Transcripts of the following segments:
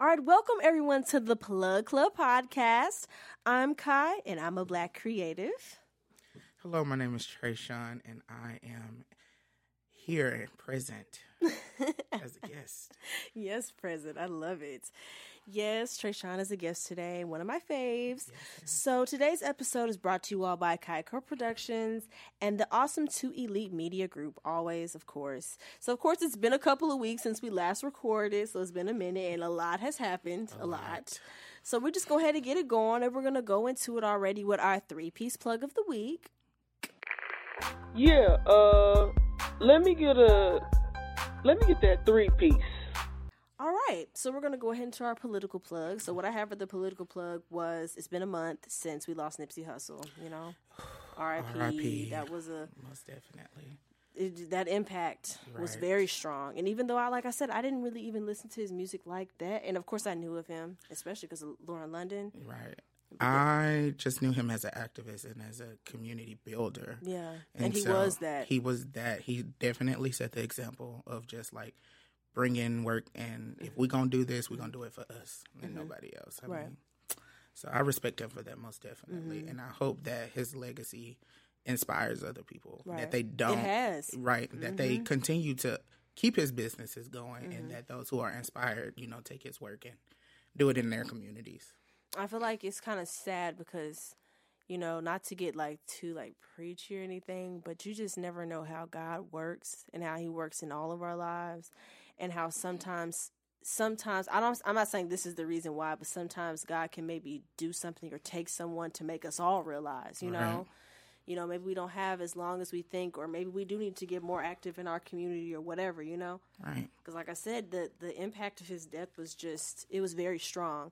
All right, welcome everyone to the Plug Club podcast. I'm Kai, and I'm a Black creative. Hello, my name is Trey Sean, and I am here present as a guest. yes, present. I love it. Yes, Trayshawn is a guest today, one of my faves. Yes, yes. So today's episode is brought to you all by Kaiko Productions and the awesome Two Elite Media Group, always, of course. So, of course, it's been a couple of weeks since we last recorded, so it's been a minute, and a lot has happened. A, a lot. lot. So we're just go ahead and get it going, and we're gonna go into it already with our three-piece plug of the week. Yeah, uh, let me get a, let me get that three-piece. All right, so we're gonna go ahead into our political plug. So what I have for the political plug was it's been a month since we lost Nipsey Hussle. You know, R.I.P. R.I.P. That was a most definitely. It, that impact right. was very strong, and even though I, like I said, I didn't really even listen to his music like that, and of course I knew of him, especially because of Lauren London. Right. I just knew him as an activist and as a community builder. Yeah, and, and he so was that. He was that. He definitely set the example of just like bring in work, and if we're gonna do this, we're gonna do it for us and mm-hmm. nobody else. I right. Mean, so I respect him for that most definitely, mm-hmm. and I hope that his legacy inspires other people. Right. That they don't, it has right. Mm-hmm. That they mm-hmm. continue to keep his businesses going, and mm-hmm. that those who are inspired, you know, take his work and do it in their communities. I feel like it's kind of sad because you know, not to get like too like preachy or anything, but you just never know how God works and how he works in all of our lives and how sometimes sometimes I don't I'm not saying this is the reason why, but sometimes God can maybe do something or take someone to make us all realize, you right. know. You know, maybe we don't have as long as we think, or maybe we do need to get more active in our community or whatever, you know? Right. Because, like I said, the the impact of his death was just it was very strong,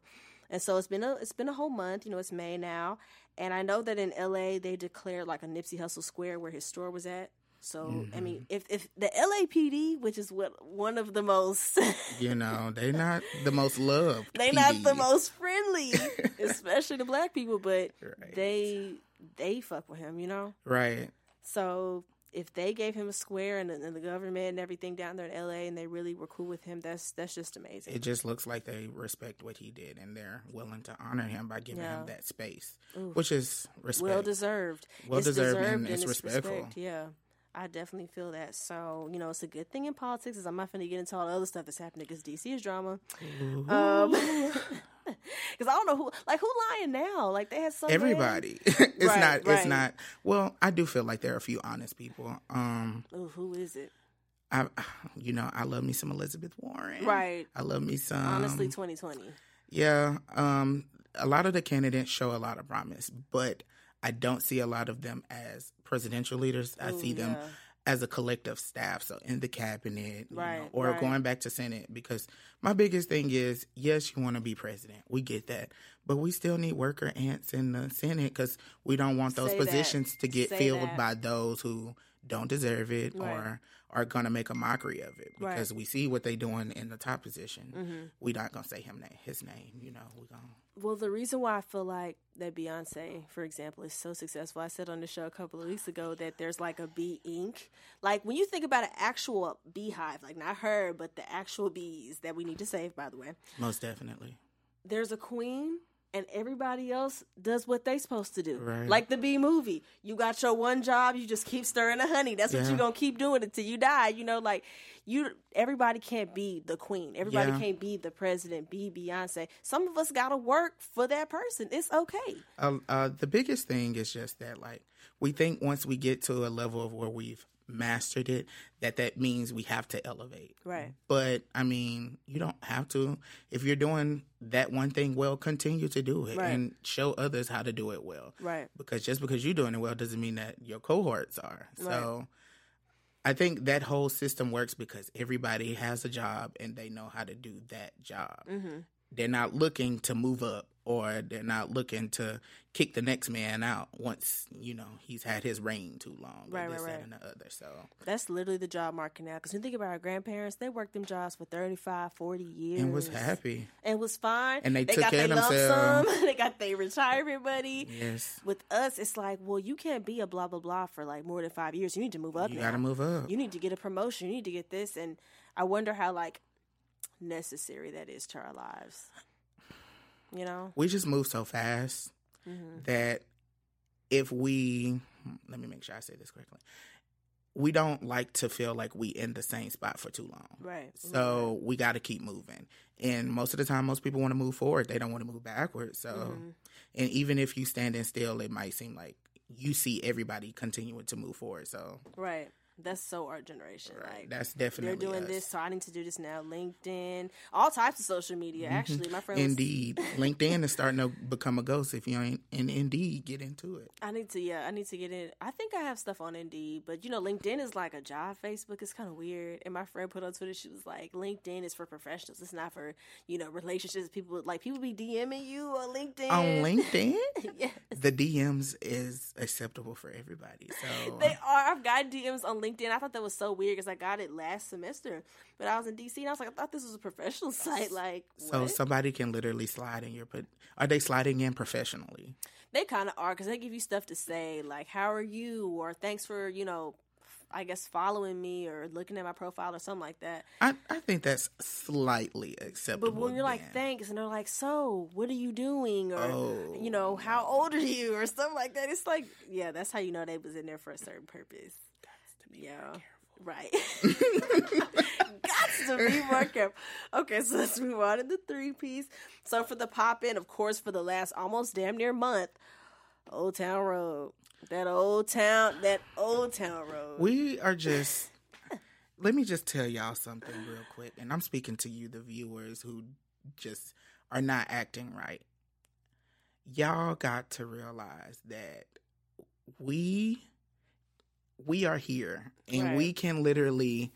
and so it's been a it's been a whole month. You know, it's May now, and I know that in L.A. they declared like a Nipsey Hussle Square where his store was at. So mm-hmm. I mean, mm-hmm. if if the LAPD, which is what one of the most, you know, they're not the most loved. They're not the most friendly, especially the black people. But right. they they fuck with him, you know. Right. So if they gave him a square and, and, the government and everything down there in LA and they really were cool with him, that's that's just amazing. It just looks like they respect what he did and they're willing to honor him by giving yeah. him that space, Ooh. which is respect. well deserved. Well deserved, deserved, and, and it's respectful. Respect, yeah. I definitely feel that. So, you know, it's a good thing in politics is I'm not going to get into all the other stuff that's happening because DC is drama. Um, because I don't know who, like, who lying now? Like, they had some everybody. it's right, not. Right. It's not. Well, I do feel like there are a few honest people. Um, Ooh, who is it? I, you know, I love me some Elizabeth Warren. Right. I love me some. Honestly, 2020. Yeah. Um, a lot of the candidates show a lot of promise, but I don't see a lot of them as presidential leaders. I Ooh, see them yeah. As a collective staff, so in the cabinet, right, know, or right. going back to Senate. Because my biggest thing is, yes, you want to be president, we get that, but we still need worker ants in the Senate because we don't want those Say positions that. to get Say filled that. by those who don't deserve it right. or are gonna make a mockery of it because right. we see what they doing in the top position. Mm-hmm. We not gonna say him name, his name. You know, we gonna. Well, the reason why I feel like that Beyonce, for example, is so successful, I said on the show a couple of weeks ago that there's like a bee ink. Like when you think about an actual beehive, like not her, but the actual bees that we need to save. By the way, most definitely. There's a queen and everybody else does what they're supposed to do. Right. Like the B movie. You got your one job, you just keep stirring the honey. That's yeah. what you're gonna keep doing until you die. You know, like you everybody can't be the queen. Everybody yeah. can't be the president, be Beyonce. Some of us gotta work for that person. It's okay. Uh, uh, the biggest thing is just that like we think once we get to a level of where we've mastered it that that means we have to elevate right but i mean you don't have to if you're doing that one thing well continue to do it right. and show others how to do it well right because just because you're doing it well doesn't mean that your cohorts are so right. I think that whole system works because everybody has a job and they know how to do that job. Mm-hmm. They're not looking to move up or they're not looking to kick the next man out once you know he's had his reign too long. Right, right, right. And the other. So that's literally the job market now. Because you think about our grandparents, they worked them jobs for 35, 40 years and was happy and was fine. And they, they took got care of themselves. they got their retirement money. Yes. With us, it's like, well, you can't be a blah blah blah for like more than five years. You need to move up. You got to move up. You need to get a promotion. You need to get this. And I wonder how like necessary that is to our lives. You know, we just move so fast mm-hmm. that if we let me make sure I say this correctly. We don't like to feel like we in the same spot for too long. right? So right. we got to keep moving. And most of the time, most people want to move forward. They don't want to move backwards. So, Mhm. and even if you standing still, it might seem like you see everybody continuing to move forward. So, right. That's so our generation. right, Like that's definitely they're doing us. this, so I need to do this now. LinkedIn, all types of social media. Mm-hmm. Actually, my friend was Indeed, LinkedIn is starting to become a ghost. If you ain't, and Indeed, get into it. I need to, yeah, I need to get in. I think I have stuff on Indeed, but you know, LinkedIn is like a job. Facebook is kind of weird. And my friend put on Twitter, she was like, LinkedIn is for professionals. It's not for you know relationships. People like people be DMing you on LinkedIn. On LinkedIn, yes, the DMs is acceptable for everybody. So they are. I've got DMs on LinkedIn. I thought that was so weird because I got it last semester, but I was in DC and I was like, I thought this was a professional site. Like, So what? somebody can literally slide in your put. Are they sliding in professionally? they kind of are because they give you stuff to say like, "How are you?" or "Thanks for you know." I guess following me or looking at my profile or something like that. I, I think that's slightly acceptable. But when you're like, thanks, and they're like, so, what are you doing? Or, Oh. you know, how oh. old are you? Or something like that. It's like, yeah, that's how you know they was in there for a certain purpose. Yeah. Right. Got to be more careful. Okay, so let's move on to the three piece. So for the pop in, of course, for the last almost damn near month, Old Town Road. That old town, that old town road. we are just. let me just tell y'all something real quick, and I'm speaking to you, the viewers who just are not acting right. Y'all got to realize that we we are here, and Right. we can literally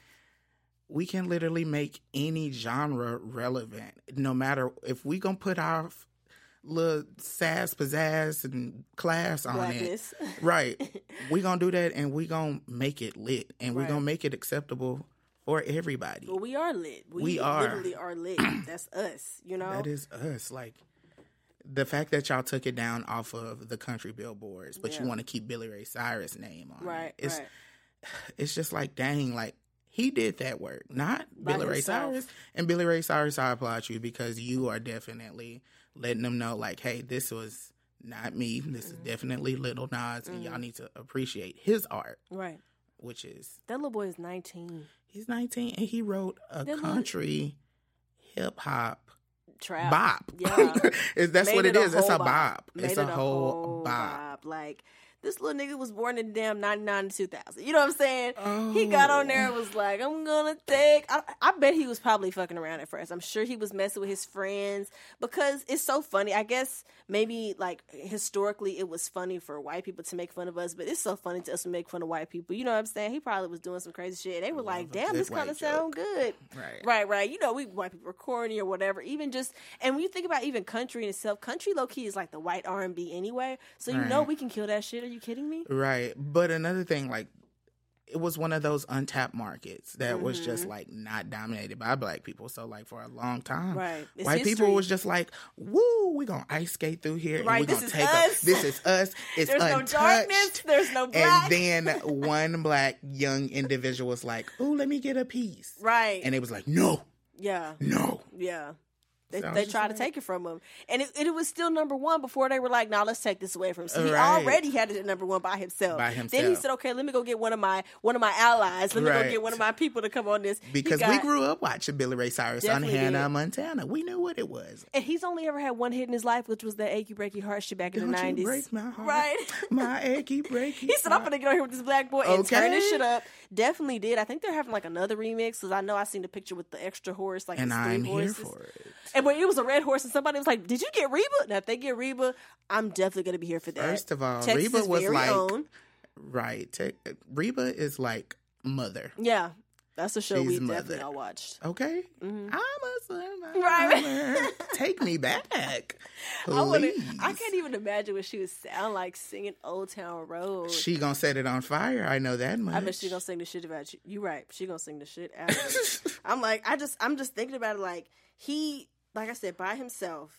we can literally make any genre relevant no matter if we gonna put our little sass pizzazz and class on it right we gonna do that and we gonna make it lit and we Right. gonna make it acceptable for everybody Well, we are lit. We, We are. literally are lit. That's us. You know. that is us like the fact that y'all took it down off of the country billboards but Yeah. you want to keep billy ray cyrus name on right. it it's right. it's just like dang like he did that work not By billy ray cyrus and billy ray cyrus i applaud you because you are definitely letting them know like hey this was not me this Mm-hmm. is definitely little nas and y'all need to appreciate his art Right. which is That little boy is 19. he's 19 and he wrote a That country hip hop Trap. bop. Yeah. That's Made what it a. It's a bop. It's it a whole bop. Like this little nigga was born in the damn 99 to 2000. You know what I'm saying? He got on there and was like, I'm gonna take. I, I bet he was probably fucking around at first. I'm sure he was messing with his friends because it's so funny. I guess maybe like historically it was funny for white people to make fun of us, but it's so funny to us to make fun of white people. You know what I'm saying? He probably was doing some crazy shit. They were like, damn, this kind of sound good. Right. Right, right. You know, we white people are corny or whatever. Even just and when you think about even country in itself, country low key is like the white R and B anyway. So you know we can kill that shit. You kidding me? Right. But another thing, like, it was one of those untapped markets that was just Mm-hmm. like not dominated by black people. So like for a long time, Right. It's white people was just like, "Woo, we gonna ice skate through here, Right, and we this gonna is take us. a, this is us. It's There's no darkness. There's no black. And then one black young individual was like, "Ooh, let me get a piece," right. and it was like, "No, yeah. no." Yeah. They, they tried to take it from him, and it, it was still number one before they were like, "Now let's take this away from him." So he Right. already had it at number one by himself. By Then he said, "Okay, let me go get one of my one of my allies. Let me go get one of my people to come on this." Because we grew up watching Billy Ray Cyrus on Hannah did. Montana. We knew what it was. and he's only ever had one hit in his life, which was the achy breaky heart shit back in Don't the nineties. break my heart. Right. My achy breaky. He said, "I'm gonna get on here with this black boy and turn this shit up." Definitely did. I think they're having like another remix because I know I seen the picture with the extra horse, like and the I'm here horses. for it. And when it was a red horse, and somebody was like, "Did you get Reba?" Now, if they get Reba, I'm definitely gonna be here for that. First of all, Texas' Reba was like own. right. Te- Reba is like mother. yeah, that's a show we She's definitely mother. all watched. Okay, mm-hmm. I'm a survivor. Right. Take me back, I wanna. I can't even imagine what she would sound like singing "Old Town Road." She gonna set it on fire. I know that much. I bet she gonna sing the shit about you. You right? She gonna sing the shit out. I'm like, I just, I'm just thinking about it. Like he, like I said, by himself,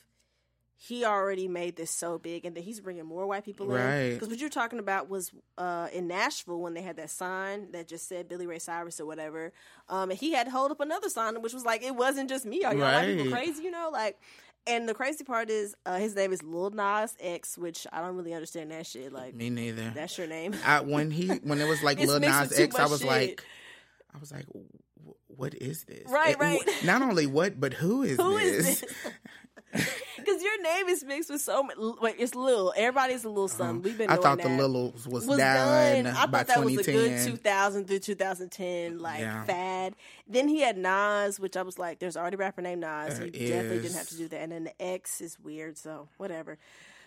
he already made this so big, and then he's bringing more white people in. Because what you're talking about was uh, in Nashville when they had that sign that just said Billy Ray Cyrus or whatever, um, and he had to hold up another sign which was like, "It wasn't just me. Are y'all white people crazy?" You know, like. And the crazy part is, uh, his name is Lil Nas X, which I don't really understand that shit. Like, Me neither. that's your name. I, when he when it was like Lil Nas X, I was shit. like, I was like, "Wh- what is this? Right, right. wh- Not only what, but who is Who this? is this? Because your name is mixed with so many. Wait, it's Lil. Everybody's a little something. We've been. Uh-huh. I thought the that. Littles was, was done, done. I by thought that was a 2010. good 2000 through 2010 like Yeah. fad. Then he had Nas, which I was like, there's already a rapper named Nas. There you definitely didn't have to do that. And then the X is weird, so whatever.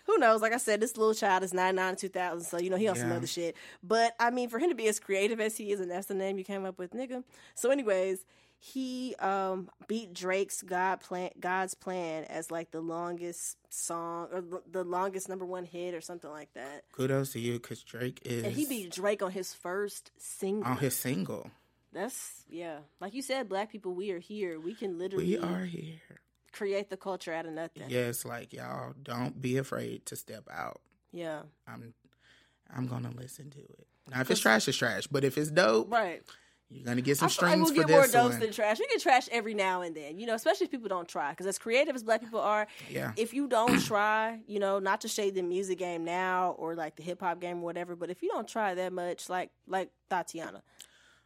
Who knows? Like I said, this little child is 99 2000, so you know he on some Yeah. other shit. But I mean, for him to be as creative as he is, and that's the name you came up with, nigga. So, anyways, he um beat Drake's God Plan God's Plan as like the longest song or the- the longest number one hit or something like that. Kudos to you, because Drake is And he beat Drake on his first single. on his single. That's yeah. Like you said, black people, we are here. We can literally We are here. Create the culture out of nothing. Yes, like y'all, don't be afraid to step out. Yeah. I'm, I'm gonna listen to it. Now, if it's trash, it's trash. But if it's dope, Right. you're gonna get some I feel like we'll for get more this dopes one. than trash. We get trash every now and then, you know, especially if people don't try. Because as creative as black people are, Yeah. if you don't try, you know, not to shade the music game now or like the hip hop game or whatever, but if you don't try that much, like like Thotiana,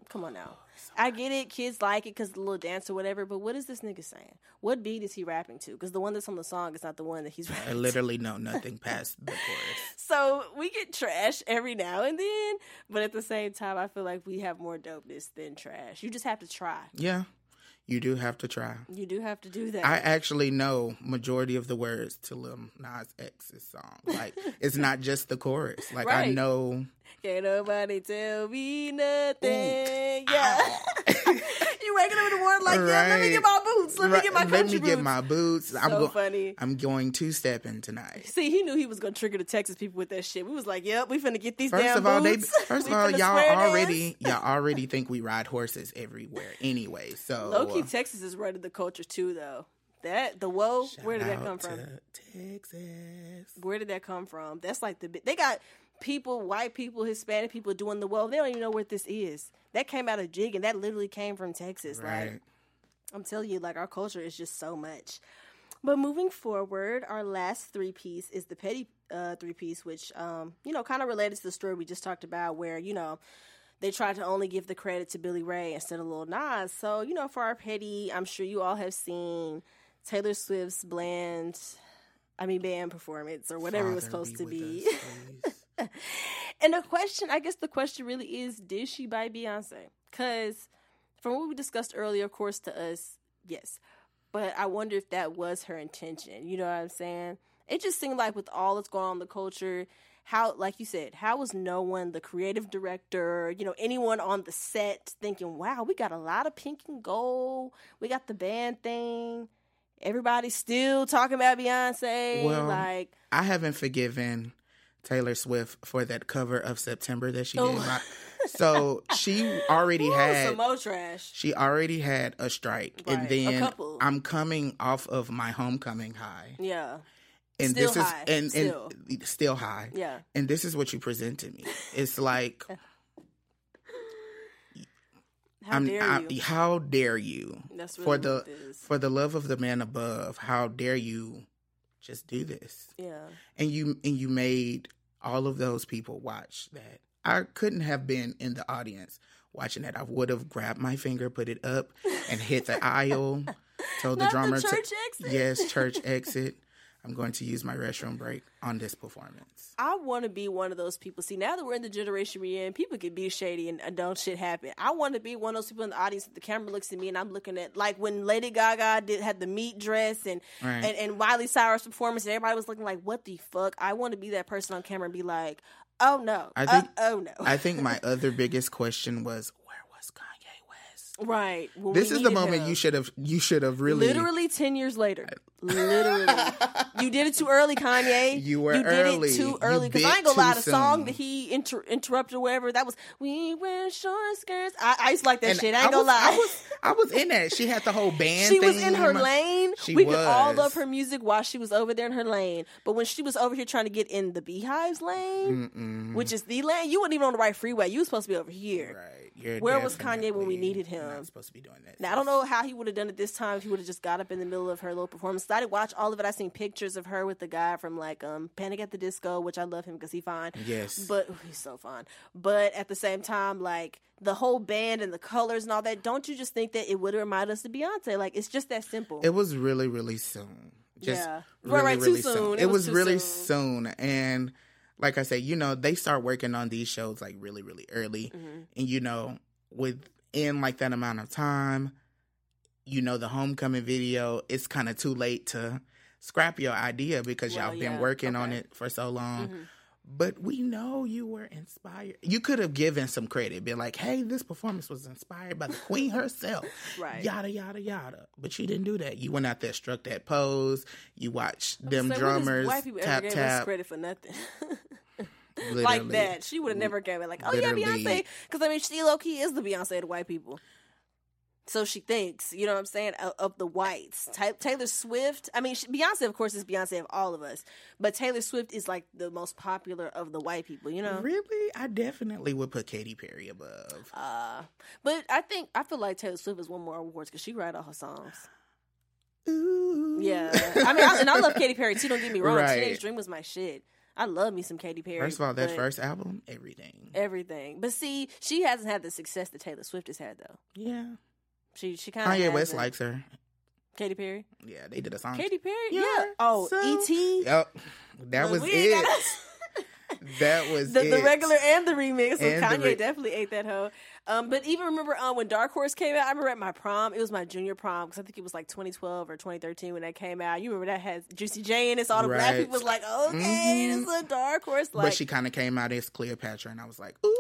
come on now. Oh, I get it, kids like it because the little dance or whatever, but what is this nigga saying? What beat is he rapping to? Because the one that's on the song is not the one that he's I rapping to. literally know nothing past the chorus. So we get trash every now and then, but at the same time, I feel like we have more dopeness than trash. You just have to try. Yeah, you do have to try. You do have to do that. I actually know majority of the words to Lil Nas X's song. Like it's not just the chorus. Like I know. Can't nobody tell me nothing. Ah. Yeah. you waking up in the morning like, yeah, let me get my boots. Let me get my Let country me get boots. my boots. I'm so go- funny. I'm going two stepping tonight. See, he knew he was gonna trigger the Texas people with that shit. We was like, "Yep, we finna get these First damn of all, they boots. first of all y'all already y'all already think we ride horses everywhere anyway. So low key Texas is running the culture too, though. That the whoa, shout where did that come from? Texas. Where did that come from? That's like the they got people, white people, Hispanic people doing the well. They don't even know what this is. That came out of jig, and that literally came from Texas. Like I'm telling you, like our culture is just so much. But moving forward, our last three piece is the petty uh, three piece, which um, you know kind of related to the story we just talked about, where you know they tried to only give the credit to Billy Ray instead of Lil Nas. So you know, for our petty, I'm sure you all have seen Taylor Swift's bland, I mean band performance or whatever it was Father, supposed to be. us. And the question, I guess the question really is, did she buy Beyonce? Because from what we discussed earlier, of course, to us, yes. But I wonder if that was her intention. You know what I'm saying? It just seemed like with all that's going on in the culture, how, like you said, how was no one, the creative director, you know, anyone on the set thinking, wow, we got a lot of pink and gold. We got the band thing. Everybody's still talking about Beyonce. Well, like, I haven't forgiven Taylor Swift for that cover of September that she Oh. did. So she already ooh, had some trash. she already had a strike, Right, and then. I'm coming off of my homecoming high, Yeah. and Still this high, is and, still. and still high, Yeah. and this is what you present to me. It's like How I'm, dare I'm- you? how dare you That's for the what it is. for the love of the man above? How dare you just do this? yeah. and you and you made all of those people watch that. I couldn't have been in the audience watching that. I would have grabbed my finger, put it up, and hit the aisle. Told the drummer the church to exit. yes, church exit. I'm going to use my restroom break on this performance. I want to be one of those people. See, now that we're in the generation we're in, people can be shady and, don't shit happen. I want to be one of those people in the audience that the camera looks at me and I'm looking at like when Lady Gaga did had the meat dress and Right. and, and Miley Cyrus performance and everybody was looking like, what the fuck? I want to be that person on camera and be like, oh no, I Uh, think- oh no, I think my other biggest question was where was Kanye West? Right. when This is the moment you should have you should have really Literally ten years later. Literally, you did it too early, Kanye. You were you did early. it too early. Because I ain't gonna lie, the song that he inter- interrupted or whatever that was "We Wear Short Skirts." I, I used to like that and shit. I ain't was, gonna lie. I was I was in that. She had the whole band she thing. was in her lane. She we could all was. love her music while she was over there in her lane. But when she was over here trying to get in the Beehive's lane, Mm-mm. which is the lane, you weren't even on the right freeway. You were supposed to be over here. Right. You're Where was Kanye when we needed him? Not supposed to be doing that. Now I don't know how he would have done it this time if he would have just got up in the middle of her little performance. I didn't watch all of it. I seen pictures of her with the guy from like um Panic at the Disco, which I love him because he's fine. Yes. But he's so fine. But at the same time, like the whole band and the colors and all that, don't you just think that it would remind us of Beyonce? Like it's just that simple. It was really, really soon. Just Yeah. really, Right, right, too really soon. It, It was, was really soon. soon. And like I said, you know, they start working on these shows like really, really early. Mm-hmm. And you know, within like that amount of time, you know, the homecoming video, it's kind of too late to scrap your idea because Well, y'all been yeah, working on it for so long. Mhm. But we know you were inspired. You could have given some credit, been like, "Hey, this performance was inspired by the queen herself." Right. Yada yada yada. But you didn't do that. You went out there, struck that pose. You watched them So drummers white people tap ever gave us tap. credit for nothing. Literally. like that. She would have never gave it like, oh yeah. Beyonce. Because I mean, she low key is the Beyonce of the white people. So she thinks, you know what I'm saying, of, of the whites. Ty- Taylor Swift. I mean, she, Beyonce, of course, is Beyonce of all of us, but Taylor Swift is like the most popular of the white people. You know. Really, I definitely would put Katy Perry above. Uh, but I think I feel like Taylor Swift has won more awards because she write all her songs. Ooh. Yeah, I mean, I, and I love Katy Perry too. Don't get me wrong. Right. Teenage Dream was my shit. I love me some Katy Perry. First of all, that first album, everything. everything. But see, she hasn't had the success that Taylor Swift has had though. Yeah. She she kind of Kanye West likes her. Katy Perry. Yeah, they did a song. Katy Perry, yeah. You're Oh, so- E.T. Yep. That Look, was it. That was the, the regular and the remix. So And Kanye re- definitely ate that hoe. Um, but even remember um, when Dark Horse came out, I remember at my prom, it was my junior prom because I think it was like 2012 or 2013 when that came out. You remember that had Juicy J in it, so all the black people was like, okay, Mhm. it's a Dark Horse. Like, but she kind of came out as Cleopatra, and I was like, ooh,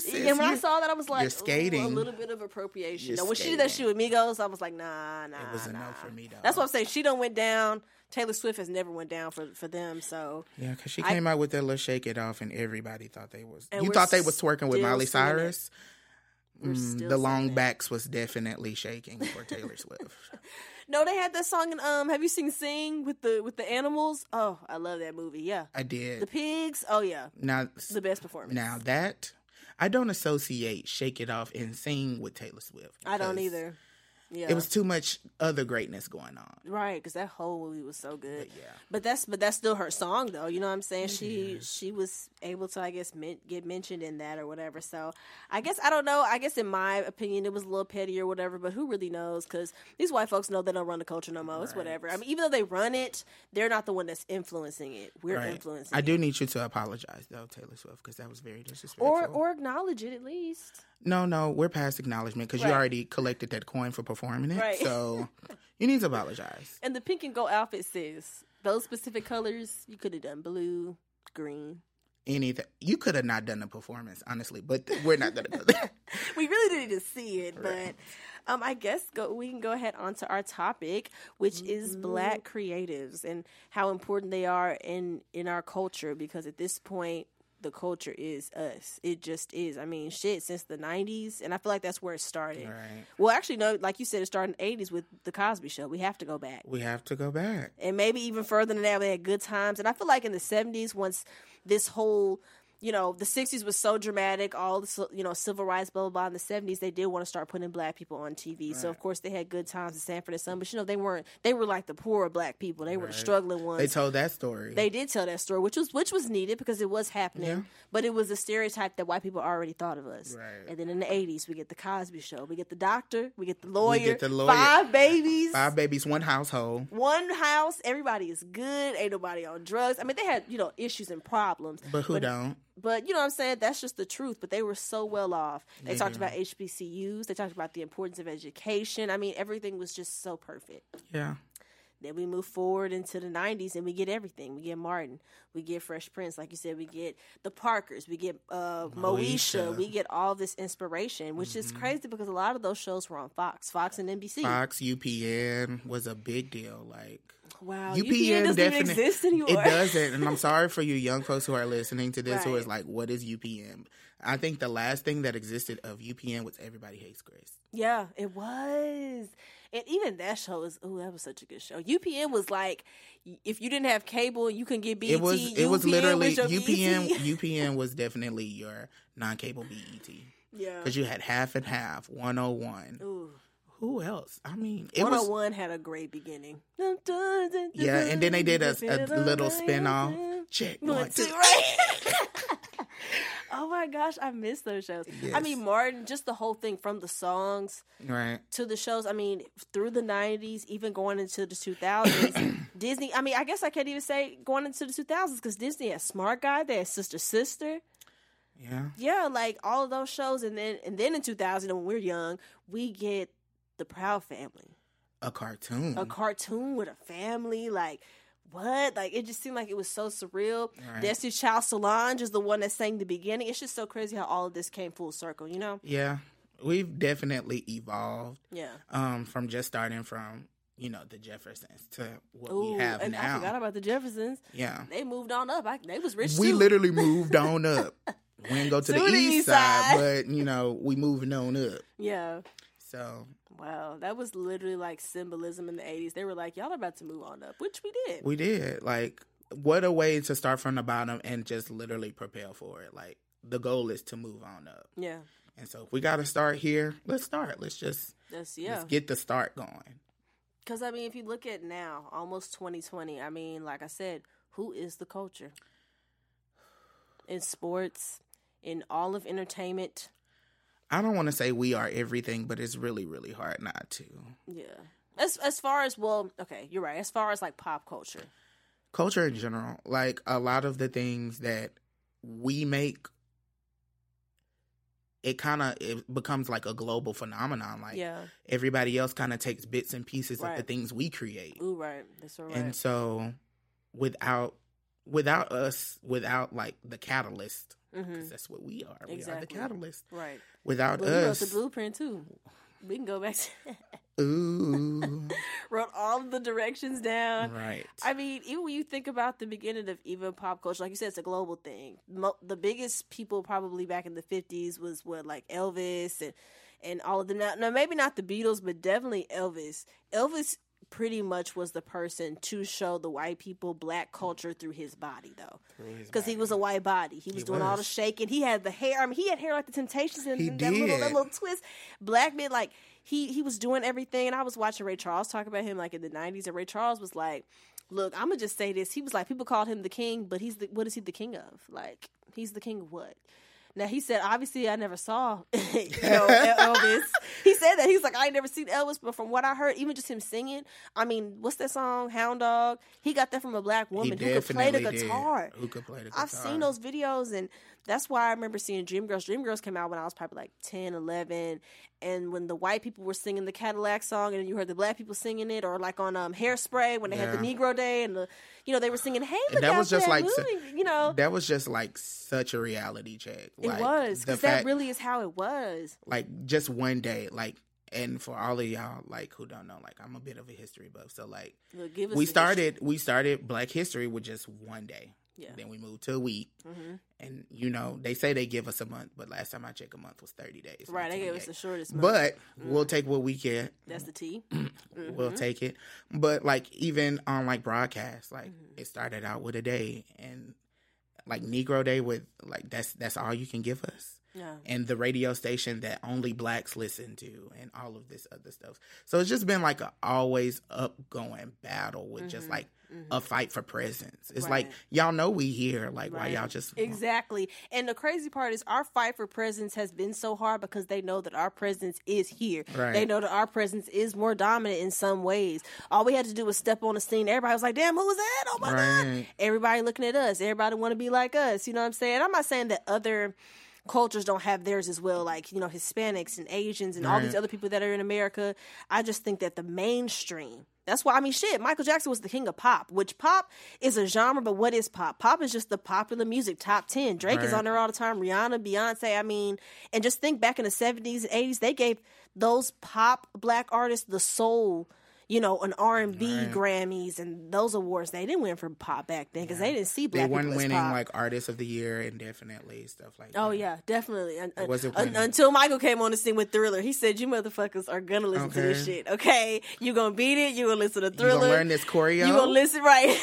sis, and when I saw that, I was like, you're skating. a little bit of appropriation. You're Now, when she did that skating. with Migos, I was like, nah, nah. It was nah. for me, though. That's what I'm saying. She don't went down. Taylor Swift has never went down for for them. So Yeah, because she I- came out with that little shake it off, and everybody thought they was. You thought they was twerking with Miley. Cyrus. Mm, the long it. backs was definitely shaking for Taylor Swift. no, they had that song in um. Have you seen Sing with the with the animals? Oh, I love that movie. Yeah, I did. the pigs. Oh yeah, Now, the best performance. now that I don't associate "Shake It Off" and "Sing" with Taylor Swift. I don't either. Yeah, It was too much other greatness going on. right because that whole movie was so good. But yeah. But that's but that's still her song though. You know what I'm saying? She she was able to I guess men, get mentioned in that or whatever. So I guess I don't know. I guess in my opinion it was a little petty or whatever. But who really knows? Because these white folks know they don't run the culture no more. It's whatever. I mean, even though they run it, they're not the one that's influencing it. We're Right. influencing. I it. do need you to apologize though, Taylor Swift, because that was very disrespectful. Or or acknowledge it at least. no, no, we're past acknowledgement because you already collected that coin for performing it. Right. So you need to apologize. And the pink and gold outfit says those specific colors. You could have done blue, green. Anything you could have not done the performance, honestly, but we're not gonna go there. we really didn't need to see it, Right. but um, I guess go, we can go ahead on to our topic, which is Black creatives and how important they are in in our culture. Because at this point, the culture is us. It just is. I mean, shit, since the '90s, and I feel like that's where it started. Right. Well, actually, no, like you said, it started in the '80s with the Cosby Show. We have to go back We have to go back. and maybe even further than that, we had good times. And I feel like in the seventies, once this whole, you know, the sixties was so dramatic, all the you know civil rights, blah blah blah. In the seventies, they did want to start putting black people on TV. So of course they had good times in Sanford and Son, but you know they weren't. They were like the poorer black people. They were the struggling ones. They told that story. They did tell that story, which was which was needed because it was happening, Yeah. but it was a stereotype that white people already thought of us. Right. And then in the eighties, we get the Cosby Show, we get the doctor, we get the lawyer, we get the lawyer. five babies, Five babies, one household. one house, everybody is good, ain't nobody on drugs. I mean, they had, you know, issues and problems. But who don't? But you know what I'm saying? That's just the truth. But they were so well off. They They talked about HBCUs, they talked about the importance of education. I mean, everything was just so perfect. Yeah. Then we move forward into the 90s and we get everything. We get Martin, we get Fresh Prince, like you said, we get the Parkers, we get uh, Moesha, Moesha. Mm-hmm. we get all this inspiration, which is crazy because a lot of those shows were on Fox, Fox and NBC. Fox UPN was a big deal. Like Wow, UPN, UPN, doesn't definitely even exist anymore. It doesn't, and I'm sorry for you young folks who are listening to this who Right. is like, "What is UPN?" I think the last thing that existed of UPN was Everybody Hates Chris. Yeah, it was. And even that show was oh, that was such a good show. UPN was like if you didn't have cable, you can get BET. It was it was literally was UPN. BET. UPN was definitely your non-cable BET yeah. because you had half and half, one hundred one. Ooh. Who else? I mean, it was 101 had a great beginning. yeah, and then they did a, a little spin-off. Check one, One, two. two, right. oh my gosh, I miss those shows. I Yes. mean, Martin, just the whole thing from the songs Right. to the shows. I mean, through the 90s, even going into the 2000s, Disney. I mean, I guess I can't even say going into the 2000s because Disney had Smart Guy, they had Sister Sister. Yeah. Yeah, like all of those shows. And then, and then in 2000, when we're young, we get The Proud Family. A cartoon. a cartoon with a family. Like, what? Like, it just seemed like it was so surreal. Right. Destiny's Child Solange is the one that sang the beginning. It's just so crazy how all of this came full circle, you know? yeah. We've definitely evolved Yeah. um, from just starting from you know the Jeffersons to what Ooh, we have and I forgot about the Jeffersons. Yeah. They moved on up. I, they was rich We too. literally moved on up. We didn't go to, To the, the east east side, side. but you know we moving on up. Yeah. So Wow. That was literally like symbolism in the 80s. They were like, y'all are about to move on up, which we did. we did like what a way to start from the bottom and just literally prepare for it. Like the goal is to move on up, yeah. and so if we got to start here, let's start. Let's just That's, yeah. let's get the start going. Because, I mean, if you look at now, almost 2020, I mean, like I said, who is the culture? In sports, in all of entertainment. I don't want to say we are everything, but it's really really hard not to. Yeah. As, as far as, well, okay, you're right. As far as like pop culture. culture in general like a lot of the things that we make it kind of it becomes like a global phenomenon like yeah. everybody else kind of takes bits and pieces of the things we create Ooh, right. That's right. and so without without us without like the catalyst because mm-hmm. that's what we are we are the catalyst Right. without Well, you wrote the blueprint too. We can go back to ooh wrote all the directions down. right I mean, even when you think about the beginning of even pop culture, like you said, it's a global thing. Mo- the biggest people probably back in the fifties was what like Elvis and and all of them. Now, now, maybe not the Beatles, but definitely Elvis. Elvis pretty much was the person to show the white people black culture through his body, though, because he was a white body. He was He doing all the shaking. He had the hair. I mean, he had hair like the Temptations and that little that little twist. Black man, like he he was doing everything. And I was watching Ray Charles talk about him like in the nineties, and Ray Charles was like, "Look, I'm gonna just say this. He was like, people called him the king, but he's the what is he the king of? Like, he's the king of what?" Now he said, obviously, I never saw, you know, Elvis. He said that he's like, I ain't never seen Elvis, but from what I heard, even just him singing, I mean, what's that song, Hound Dog? He got that from a black woman who could play the definitely did. guitar. who could play the guitar I've seen those videos, and that's why I remember seeing Dreamgirls. Dreamgirls came out when I was probably like 10, 11. And when the white people were singing the Cadillac song, and you heard the black people singing it, or like on um, Hairspray when they had the Negro Day, and the you know they were singing, "Hey, And look that out was just that like movie," you know. that was just like such a reality check. it was because that really is how it was. like just one day, like, and for all of y'all like who don't know, like I'm a bit of a history buff, so like Look, give us we started we started Black History with just one day. Yeah. Then we moved to a week, hmm and you know they say they give us a month, but last time I checked, a month was 30 days. Right, they gave us the shortest. month. But we'll take what we get. that's the T. We'll Mhm. take it. But like even on like broadcast, like Mhm. it started out with a day and like Negro Day with like that's that's all you can give us. Yeah. And the radio station that only blacks listen to and all of this other stuff. So it's just been like a always upgoing battle with just Mhm. like Mhm. a fight for presence. It's Right. like y'all know we here. Like why y'all just Exactly. And the crazy part is our fight for presence has been so hard because they know that our presence is here. Right. They know that our presence is more dominant in some ways. All we had to do was step on the scene. Everybody was like, damn, who was that? Oh my God. Everybody looking at us. Everybody want to be like us. You know what I'm saying? I'm not saying that other cultures don't have theirs as well, like, you know, Hispanics and Asians and all these other people that are in America. I just think that the mainstream, that's why, I mean, shit, Michael Jackson was the king of pop, which pop is a genre, but what is pop? Pop is just the popular music, top 10. Drake is on there all the time, Rihanna, Beyonce. I mean, and just think back in the 70s and 80s, they gave those pop black artists the soul you know, an R and B Grammys and those awards. They didn't win for pop back then because yeah. they didn't see black. They weren't winning pop. like artist of the year and definitely stuff like. Oh, that. Oh yeah, definitely. was it until Michael came on the scene with Thriller? He said, "You motherfuckers are gonna listen okay. to this shit. Okay, you gonna beat it. You gonna listen to Thriller. You gonna learn this choreo. You gonna listen right.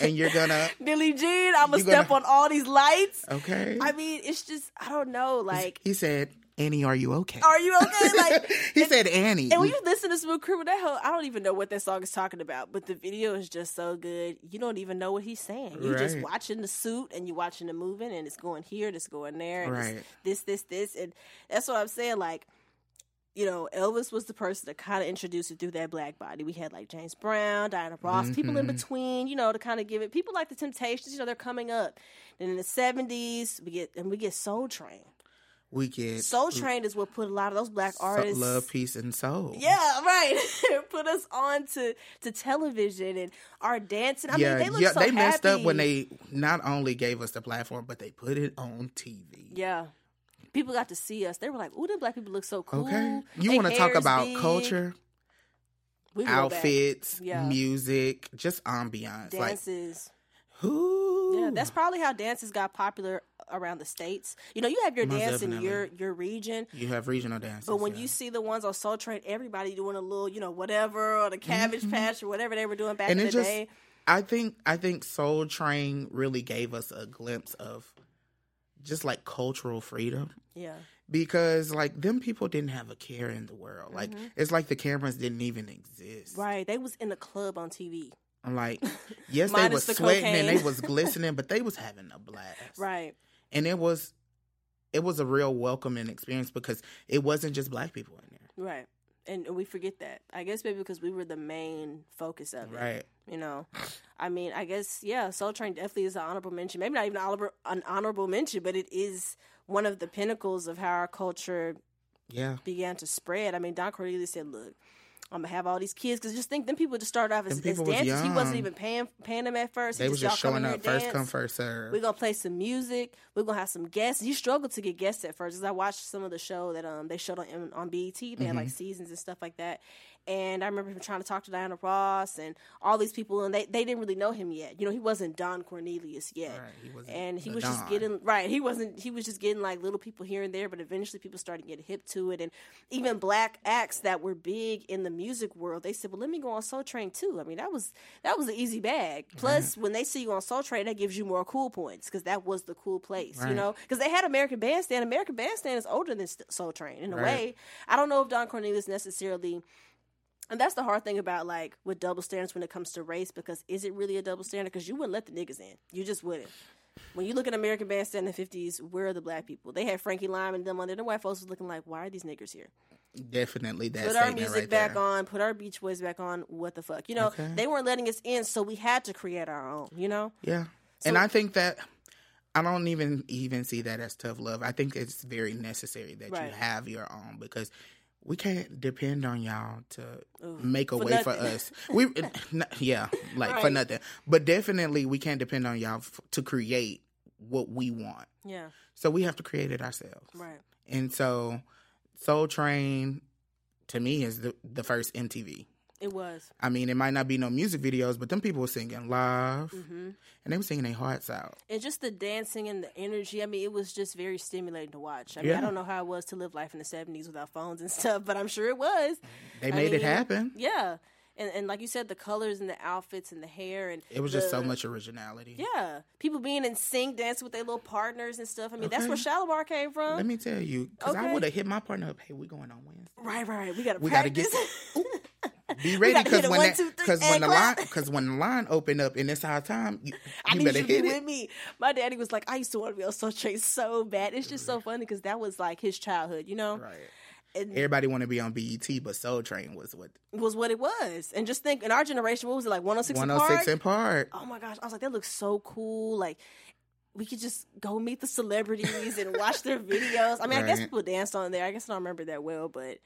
and you're gonna Billie Jean. I'm gonna step gonna... on all these lights. Okay. I mean, it's just I don't know. Like he said, Annie, are you okay? Are you okay? Like he and, said, Annie. And when you listen to Smooth Criminal, that whole I don't even know what that song is talking about, but the video is just so good. You don't even know what he's saying. You're right. just watching the suit and you're watching the moving, and it's going here, it's going there, and right. this, this, this, and that's what I'm saying. Like you know, Elvis was the person that kind of introduced it through that black body. We had like James Brown, Diana Ross, mm-hmm. people in mm-hmm. between, you know, to kind of give it. People like the Temptations, you know, they're coming up. And in the seventies, we get and we get Soul Train. We get Soul Train is what put a lot of those black artists love, peace, and soul. Yeah, right. put us on to, to television and our dancing. I yeah, mean, they look yeah, so they messed happy. up when they not only gave us the platform, but they put it on TV. Yeah, people got to see us. They were like, "Ooh, the black people look so cool." Okay, you want to talk about big. culture, outfits, yeah. music, just ambiance, dances. Like, who? Yeah, that's probably how dances got popular around the states. You know, you have your Most dance definitely. in your your region. You have regional dances. But when yeah. you see the ones on Soul Train, everybody doing a little, you know, whatever or the Cabbage mm-hmm. Patch or whatever they were doing back and in the just, day. I think I think Soul Train really gave us a glimpse of just like cultural freedom. Yeah. Because like them people didn't have a care in the world. Like mm-hmm. it's like the cameras didn't even exist. Right. They was in the club on TV. I'm like, yes, they was the sweating cocaine. and they was glistening, but they was having a blast. Right. And it was it was a real welcoming experience because it wasn't just black people in there. Right. And we forget that. I guess maybe because we were the main focus of it. Right. You know, I mean, I guess yeah. Soul Train definitely is an honorable mention. Maybe not even an honorable mention, but it is one of the pinnacles of how our culture yeah began to spread. I mean, Don Cornelius said, "Look, I'm gonna have all these kids because just think them people just started off as, as dancers. He wasn't even paying paying them at first. They he was just showing up first dance. come first serve. We're gonna play some music. We're gonna have some guests. He struggled to get guests at first because I watched some of the show that um they showed on on BET. They mm-hmm. had like mm-hmm. seasons and stuff like that, and I remember him trying to talk to Diana Ross and all these people, and they, they didn't really know him yet. You know, he wasn't Don Cornelius yet, right, he and he was Don. just getting right. He wasn't. He was just getting like little people here and there, but eventually people started getting hip to it, and even black acts that were big in the music world, they said, "Well, let me go on Soul Train too." I mean, that was that was an easy bag. Plus, right. when they see you on Soul Train, that gives you more cool points because that was the cool place, right. you know. Because they had American Bandstand. American Bandstand is older than Soul Train in a way. I don't know if Don Cornelius necessarily and that's the hard thing about like with double standards when it comes to race because is it really a double standard? Because you wouldn't let the niggas in. You just wouldn't. When you look at American Bandstand in the fifties, where are the black people? They had Frankie Lymon and them on there. The white folks was looking like, why are these niggers here? Definitely that. Put our music right back there. on. Put our Beach Boys back on. What the fuck? You know, okay. they weren't letting us in, so we had to create our own. You know. Yeah, so, and I think that I don't even even see that as tough love. I think it's very necessary that right. you have your own because we can't depend on y'all to Ooh, make a for way nothing. for us. We, yeah, like right. for nothing. But definitely, we can't depend on y'all f- to create what we want. Yeah. So we have to create it ourselves. Right. And so, Soul Train, to me, is the the first MTV. It was. I mean, it might not be no music videos, but them people were singing live, mm-hmm. and they were singing their hearts out. And just the dancing and the energy. I mean, it was just very stimulating to watch. I mean, yeah. I don't know how it was to live life in the '70s without phones and stuff, but I'm sure it was. They made I mean, it happen. Yeah. And, and like you said, the colors and the outfits and the hair and it was the, just so much originality. Yeah, people being in sync, dancing with their little partners and stuff. I mean, okay. that's where Shalamar came from. Let me tell you, because okay. I would have hit my partner up. Hey, we going on Wednesday. Right, right. We got to. We got to get. Be ready because when because when the line because when the line opened up and it's our time, you, you better hit it. With me, my daddy was like, I used to want to be on Soul Train so bad. It's just so mm-hmm. funny because that was like his childhood, you know. Right. And Everybody want to be on BET, but Soul Train was what was what it was. And just think, in our generation, what was it like? One hundred six. One hundred six in Park. Oh my gosh! I was like, that looks so cool. Like we could just go meet the celebrities and watch their videos. I mean, right. I guess people danced on there. I guess I don't remember that well, but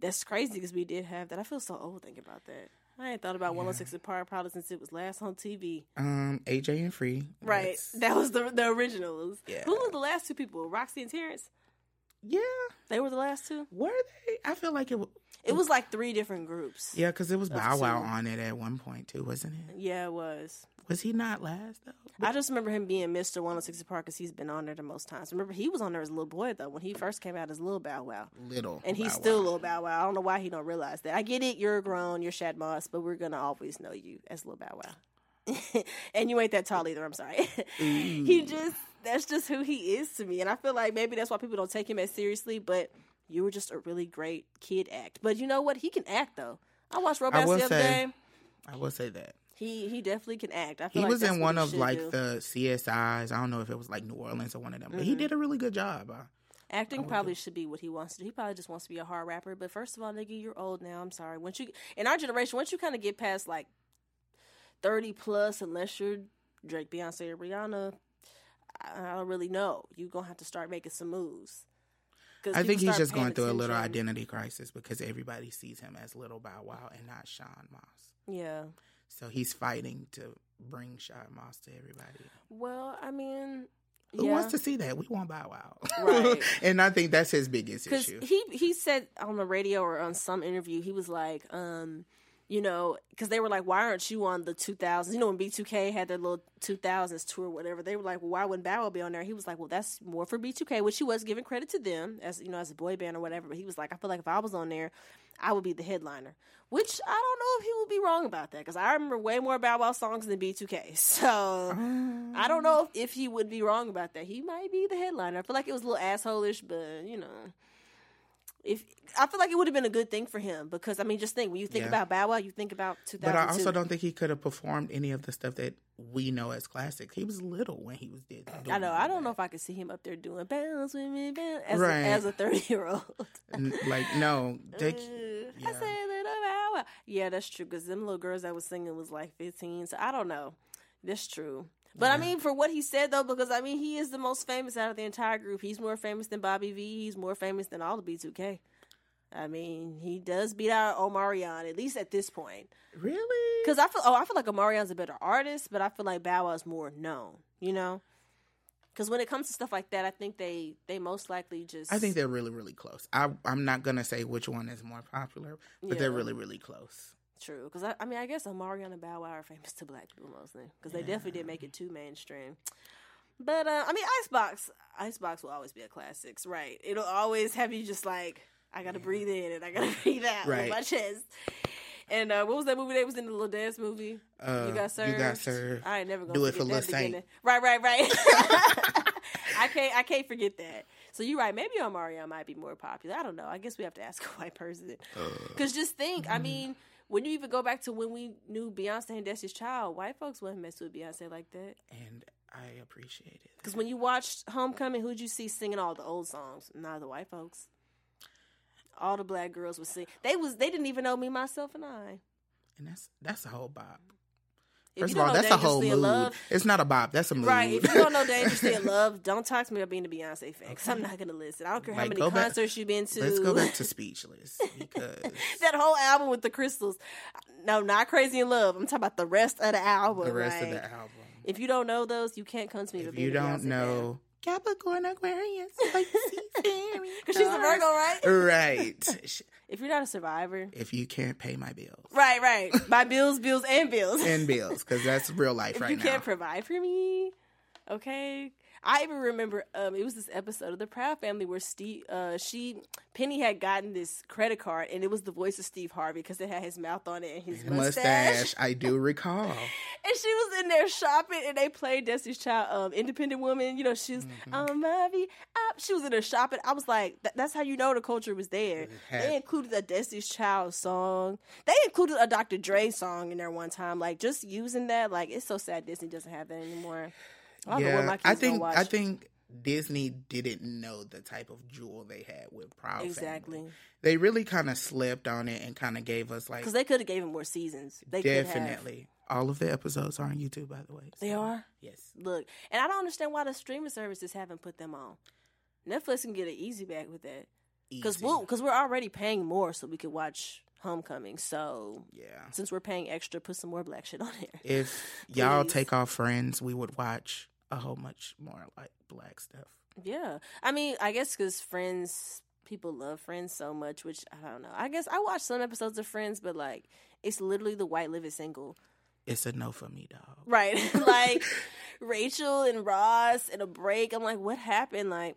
that's crazy because we did have that. I feel so old thinking about that. I ain't thought about yeah. 106 & Park probably since it was last on TV. Um, AJ and Free. Right. That's... That was the the originals. Yeah. Who were the last two people? Rocsi and Terrence? Yeah, They were the last two. were they? I feel like it. wa- It was like three different groups. Yeah, because it was Bow Wow on it at one point too, wasn't it? Yeah, it was. Was he not last though? I just remember him being Mr. 106 Park because he's been on there the most times. Remember, he was on there as a little boy, though, when he first came out as Little Bow Wow. Little, And he's Bow still Wow. Little Bow Wow. I don't know why he don't realize that. I get it, you're grown, you're Shad Moss, but we're going to always know you as Little Bow Wow. and you ain't that tall either, I'm sorry. he just, that's just who he is to me. And I feel like maybe that's why people don't take him as seriously, but you were just a really great kid act. But you know what? He can act, though. I watched Robots will the other say- day. I will say that He he definitely can act. I he like was in one of like do. the CSIs. I don't know if it was like New Orleans or one of them, but Mm-hmm. he did a really good job. Uh, Acting probably should be what he wants to do. He probably just wants to be a hard rapper. But first of all, nigga, you're old now. I'm sorry. Once you in our generation, once you kind of get past like thirty plus, unless you're Drake, Beyonce, or Rihanna, I I don't really know. You're gonna have to start making some moves. I think he's just going through a little identity crisis because everybody sees him as Little Bow Wow and not Shad Moss. Yeah. So he's fighting to bring Shad Moss to everybody. Well, I mean, Who yeah. wants to see that? We want Bow Wow, Right. and I think that's his biggest issue. he he said on the radio or on some interview he was like um you know because they were like why aren't you on the 2000s you know when b2k had their little 2000s tour or whatever they were like well why wouldn't bow Wow be on there he was like well that's more for b2k which he was giving credit to them as you know as a boy band or whatever but he was like i feel like if i was on there i would be the headliner which i don't know if he would be wrong about that because i remember way more bow wow songs than b2k so oh. I don't know if, if he would be wrong about that. He might be the headliner. I feel like it was a little assholish, but you know, if I feel like it would have been a good thing for him because I mean, just think when you think Yeah. about Bow Wow, you think about 2002. But I also don't think he could have performed any of the stuff that we know as classics. He was little when he was did. I know. I don't know if I could see him up there doing bounce with me, bounce as Right. a, as a thirty year old. Like no. They, uh, I yeah. say little Bow Wow. Yeah, that's true. Because them little girls that was singing was like fifteen. So I don't know. That's true. But I mean, for what he said though, because I mean, he is the most famous out of the entire group. He's more famous than Bobby V. He's more famous than all the B2K. I mean, he does beat out Omarion at least at this point. really? Because I feel, oh, I feel like Omarion's a better artist, but I feel like Bow Wow's more known. You know. Because when it comes to stuff like that, I think they they most likely just. I think they're really, really close. I, I'm not gonna say which one is more popular, but they're really, really close. True, because I, I mean, I guess Omarion and Bow Wow are famous to black people mostly, because they definitely did make it too mainstream. But uh, I mean, Icebox, Icebox will always be a classics, right? It'll always have you just like, I gotta breathe in and I gotta breathe out with my chest. And uh, what was that movie? They was in the little dance movie. Uh, you got served. You got served. I ain't never gonna Do it for Lil that Saint. Right, right, right. I can't. I can't forget that. So you're right. Maybe Omarion might be more popular. I don't know. I guess we have to ask a white person. Because just think. I mean, when you even go back to when we knew Beyonce and Destiny's Child, white folks wouldn't mess with Beyonce like that. and I appreciate it. Because when you watched Homecoming, who'd you see singing all the old songs? Not the white folks. All the black girls would sing. They was. They didn't even know me, myself, and I. And that's that's a whole bop. First of all, that's a whole mood. Love, It's not a bop. That's a mood. Right. If you don't know Dangerously in Love, don't talk to me about being a Beyonce fan because I'm not going to listen. I don't care how many go back- concerts you've been to. Let's go back to Speechless because that whole album with the crystals. No, not Crazy in Love. I'm talking about the rest of the album. the rest of the album. If you don't know those, you can't come to me. If you don't Beyonce fan. Know Capricorn, Aquarius, Pisces, Because she's a Virgo, right? right? If you're not a survivor. If you can't pay my bills Right, right. My bills, bills, and bills. and bills, because that's real life if right you now. can't provide for me, okay. I even remember um, it was this episode of the Proud Family where Steve, uh, she, Penny had gotten this credit card and it was the voice of Steve Harvey because it had his mouth on it and his mustache. mustache, I do recall. And she was in there shopping, and they played Destiny's Child, um, Independent Woman. You know, she was, Mm-hmm. um, Mavi, up. She was in there shopping. I was like, that, that's how you know the culture was there. had- They included a Destiny's Child song. They included a Dr. Dre song in there one time. Like, just using that, like, it's so sad Disney doesn't have that anymore. I don't know what my kids I think. I think Disney didn't know the type of jewel they had with Proud Family. exactly They really kind of slipped on it and kind of gave us like because they could have gave him more seasons. They could have. definitely. All of the episodes are on YouTube, by the way. They are. Yes. Look, and I don't understand why the streaming services haven't put them on. Netflix can get an easy back with that. Because we'll, cause we're already paying more so we could watch Homecoming. So Yeah. since we're paying extra, put some more black shit on there. If y'all take off Friends, we would watch a whole much more like black stuff. Yeah, I mean, I guess because Friends, people love Friends so much, which I don't know. I guess I watched some episodes of Friends, but like, it's literally the white living single. It's a no for me, dog. Right, like Rachel and Ross in a break. I'm like, what happened? Like,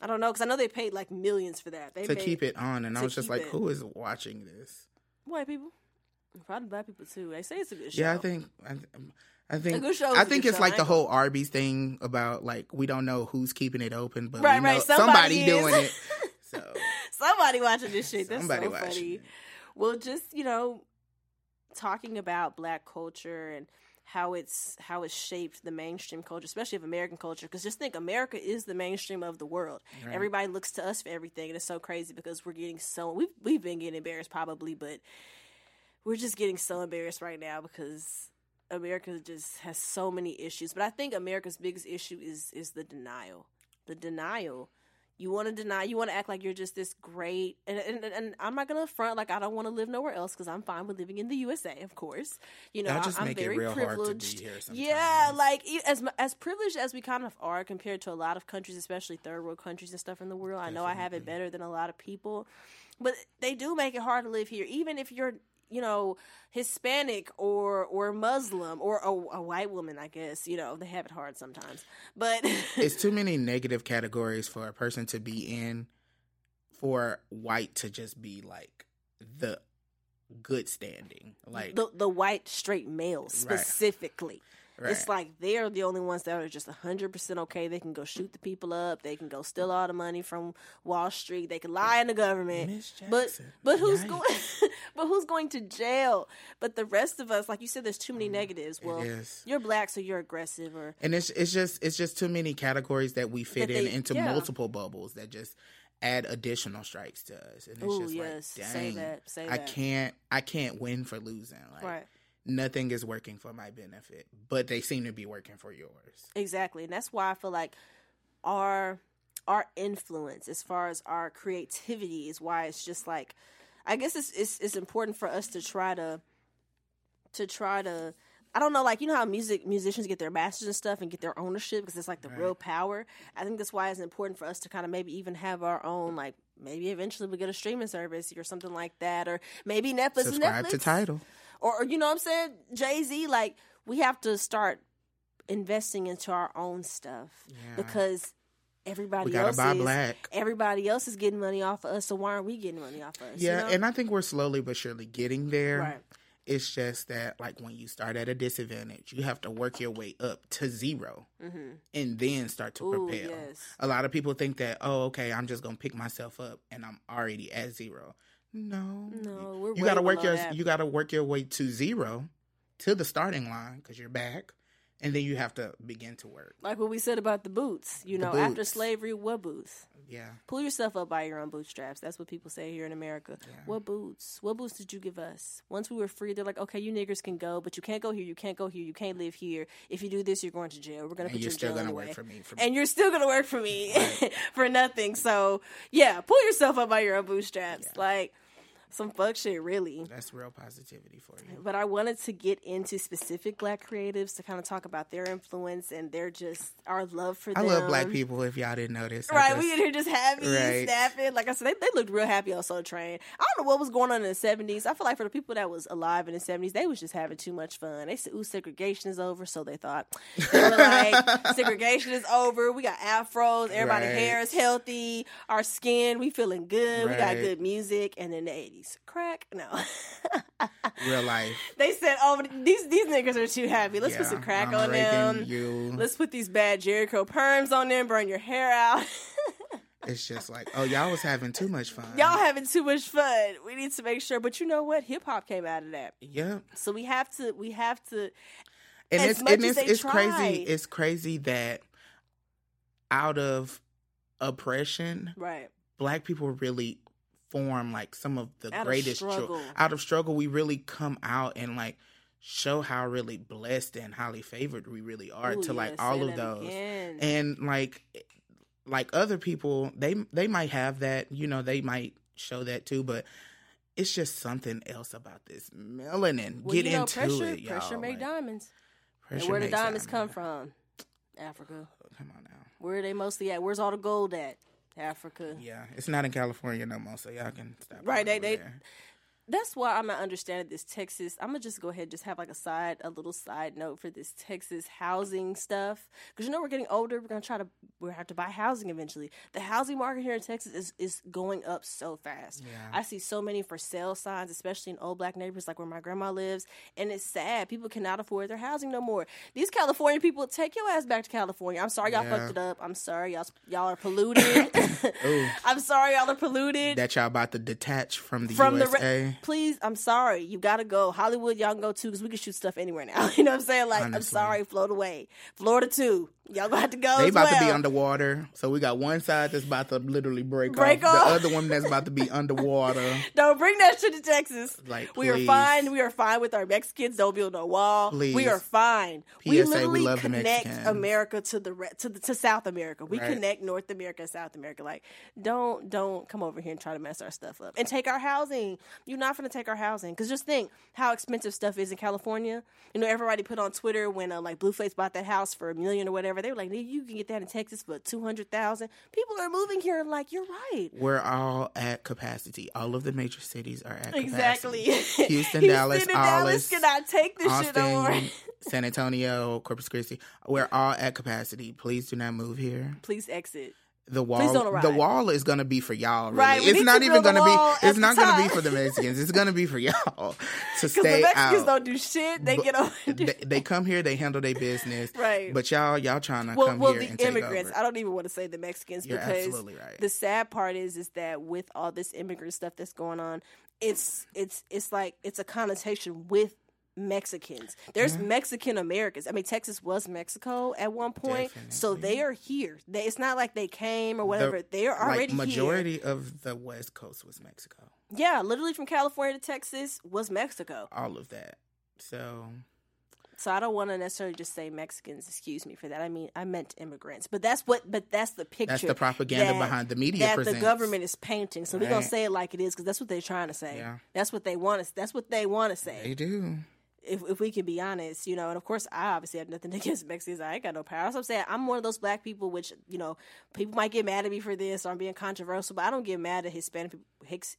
I don't know because I know they paid like millions for that. They to keep it on, and I was just like, it. who is watching this? white people, probably black people too. They say it's a good show. Yeah, I think I, I think good show is I think it's like the whole Arby's thing about like we don't know who's keeping it open, but Right, right, somebody is. doing it. So somebody watching this shit. That's Somebody so watching funny. Well, just you know, talking about black culture and how it's how it's shaped the mainstream culture, especially of American culture. Because just think, America is the mainstream of the world. Right. Everybody looks to us for everything, and it's so crazy because we're getting so we've we've been getting embarrassed probably, but we're just getting so embarrassed right now because America just has so many issues. But I think America's biggest issue is is the denial. The denial. You want to deny. You want to act like you're just this great. And and, and I'm not gonna front like I don't want to live nowhere else because I'm fine with living in the USA, of course. You know, just I, am very real hard to be privileged. yeah, like as as privileged as we kind of are compared to a lot of countries, especially third world countries and stuff in the world. I know I have it better than a lot of people, but they do make it hard to live here, even if you're you know Hispanic or or Muslim or a, a white woman. I guess you know they have it hard sometimes, but it's too many negative categories for a person to be in for white to just be like the good standing. Like the the white straight Right. specifically. right. It's like they're the only ones that are just hundred percent okay. They can go shoot the people up. They can go steal all the money from Wall Street. They can lie in the government. But but who's Yikes. going? but who's going to jail? But the rest of us, like you said, there's too many negatives. Well, Mm, you're black, so you're aggressive, or And it's it's just it's just too many categories that we fit That in they- into yeah. multiple bubbles that just add additional strikes to us. And it's Ooh, just yes. like, Say dang, that. Say I that. can't I can't win for losing. Like right. Nothing is working for my benefit, but they seem to be working for yours. Exactly, and that's why I feel like our our influence as far as our creativity is why it's just like I guess it's it's, it's important for us to try to to try to I don't know, like you know how music musicians get their masters and stuff and get their ownership because it's like the real power. I think that's why it's important for us to kind of maybe even have our own like maybe eventually we get a streaming service or something like that, or maybe Netflix. Subscribe Netflix to title. Or, or you know what I'm saying, Jay Z. Like we have to start investing into our own stuff Yeah. because everybody else is black. everybody else is getting money off of us. So why aren't we getting money off of us? you Yeah, know? and I think we're slowly but surely getting there. Right. It's just that, like, when you start at a disadvantage, you have to work your way up to 0 and then start to Mm-hmm. Ooh, propel. yes. A lot of people think that, oh, okay, I'm just gonna pick myself up and I'm already at zero. No, No, we're you gotta work your that. you gotta work your way to zero to the starting line because you're back, and then you have to begin to work. like what we said about the boots. You The know, after slavery, what boots? Yeah, Pull yourself up by your own bootstraps. That's what people say here in America. What boots? What boots did you give us? Once we were free, they're like, okay, you niggers can go, but you can't go here. You can't go here. You can't live here. If you do this, you're going to jail. We're going to put you you're in still jail gonna anyway. work for me. For and you're still gonna work for me for nothing. So yeah, pull yourself up by your own bootstraps. Like some fuck shit, really. that's real positivity for you. But I wanted to get into specific black creatives to kind of talk about their influence and their just our love for them. I them. love black people. If y'all didn't notice, Right, just- we in here just happy, Right. snapping. Like I said, they, they looked real happy on Soul Train. I don't know what was going on in the seventies. I feel like for the people that was alive in the seventies, they was just having too much fun. They said, "Ooh, segregation is over," so they thought they were like, "Segregation is over. We got afros. Everybody Right. hair is healthy. Our skin, we feeling good. We got good music." And then the eighties, crack. No, real life. they said, "Oh, these these niggas are too happy. Let's put some crack Ronald on them." You, Let's put these bad Jheri curl perms on them, burn your hair out. it's just like, oh, y'all was having too much fun. Y'all having too much fun. We need to make sure. But you know what? Hip hop came out of that. yeah, So we have to we have to and As it's much and as it's, it's try. crazy. It's crazy that out of oppression, right. black people really form like some of the Out greatest jo- struggle. out of struggle we really come out and like show how really blessed and highly favored we really are Ooh, to like yeah, all of those again. and like eh, like other people they they might have that you know they might show that too but it's just something else about this melanin Well, get you know, into pressure, it y'all Pressure make like, diamonds. pressure and where the makes diamonds come from? Africa. come on now Where are they mostly at? Where's all the gold at? Africa. Yeah, it's not in California no more, so y'all can stop. Right, they they there. That's why I'm not understanding this Texas. I'm gonna just go ahead and just have like a side, a little side note for this Texas housing stuff because you know we're getting older. We're gonna try to we have to buy housing eventually. The housing market here in Texas is is going up so fast. Yeah. I see so many for sale signs, especially in old black neighborhoods like where my grandma lives, and it's sad. People cannot afford their housing no more. These California people, take your ass back to California. I'm sorry y'all Yeah. fucked it up. I'm sorry y'all y'all are polluted. I'm sorry y'all are polluted that y'all about to detach from the from USA. the re- please i'm sorry. You gotta go. Hollywood y'all can go too because we can shoot stuff anywhere now. You know what i'm saying? Like i'm sorry float away florida too. Y'all gonna have to go they about to be underwater, so we got one side that's about to literally break, Break off, off. the other one that's about to be underwater. don't bring that shit to texas. Like, we are fine. We are fine with our mexicans. Don't build no wall. We are fine. We PSA, we literally love connect america to the re- to the to south america. We Right. connect north america and south america. Like don't don't come over here and try to mess our stuff up. And take our housing. You're not gonna take our housing because just think how expensive stuff is in california you know everybody put on twitter when uh, like blueface bought that house for a million or whatever they were like you can get that in texas for 200000 people are moving here like you're right We're all at capacity. All of the major cities are at exactly capacity. Houston, Houston Dallas, Dallas cannot take this shit Austin, San Antonio, Corpus Christi. We're all at capacity. Please do not move here. please exit The wall, the wall is gonna be for y'all. Really. Right, it's not to even gonna be. It's not gonna be for the Mexicans. It's gonna be for y'all to because the stay mexicans out. don't do shit they But get over they, they come here, they handle their business. Right. But y'all, y'all trying to well, come well, here the and take immigrants. I don't even want to say the Mexicans You're because right. the sad part is, is that with all this immigrant stuff that's going on, it's it's it's like it's a connotation with Mexicans. There's Mexican Americans. I mean, Texas was Mexico at one point, so they are here. They, it's not like they came or whatever. they are already like here. majority of the West Coast was Mexico. Yeah, literally from California to Texas was Mexico. All of that. So So I don't want to necessarily just say Mexicans. Excuse me for that. I mean, I meant immigrants. But that's what. But that's the picture. That's the propaganda that- behind the media that presents. the government is painting. So we're gonna say it like it is because that's what they're trying to say. Yeah. That's what they want to. That's what they want to say. they do. If if we can be honest, you know. And of course, I obviously have nothing against Mexicans. I ain't got no power. What I'm saying. I'm one of those black people, which you know, people might get mad at me for this or I'm being controversial, but I don't get mad at Hispanic people,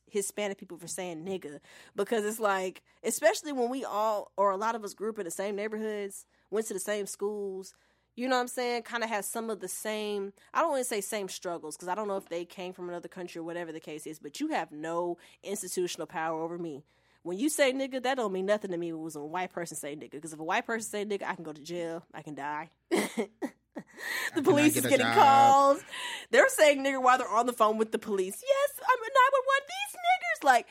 Hispanic people for saying nigga because it's like, especially when we all or a lot of us grew up in the same neighborhoods, went to the same schools. You know what I'm saying? Kind of has some of the same. I don't want to say same struggles because I don't know if they came from another country or whatever the case is. But you have no institutional power over me. When you say nigga, that don't mean nothing to me. It was a white person say nigga, because if a white person say nigga, I can go to jail. I can die. the police get is getting job. calls. They're saying nigger while they're on the phone with the police. Yes, I'm a 911. These niggers, like,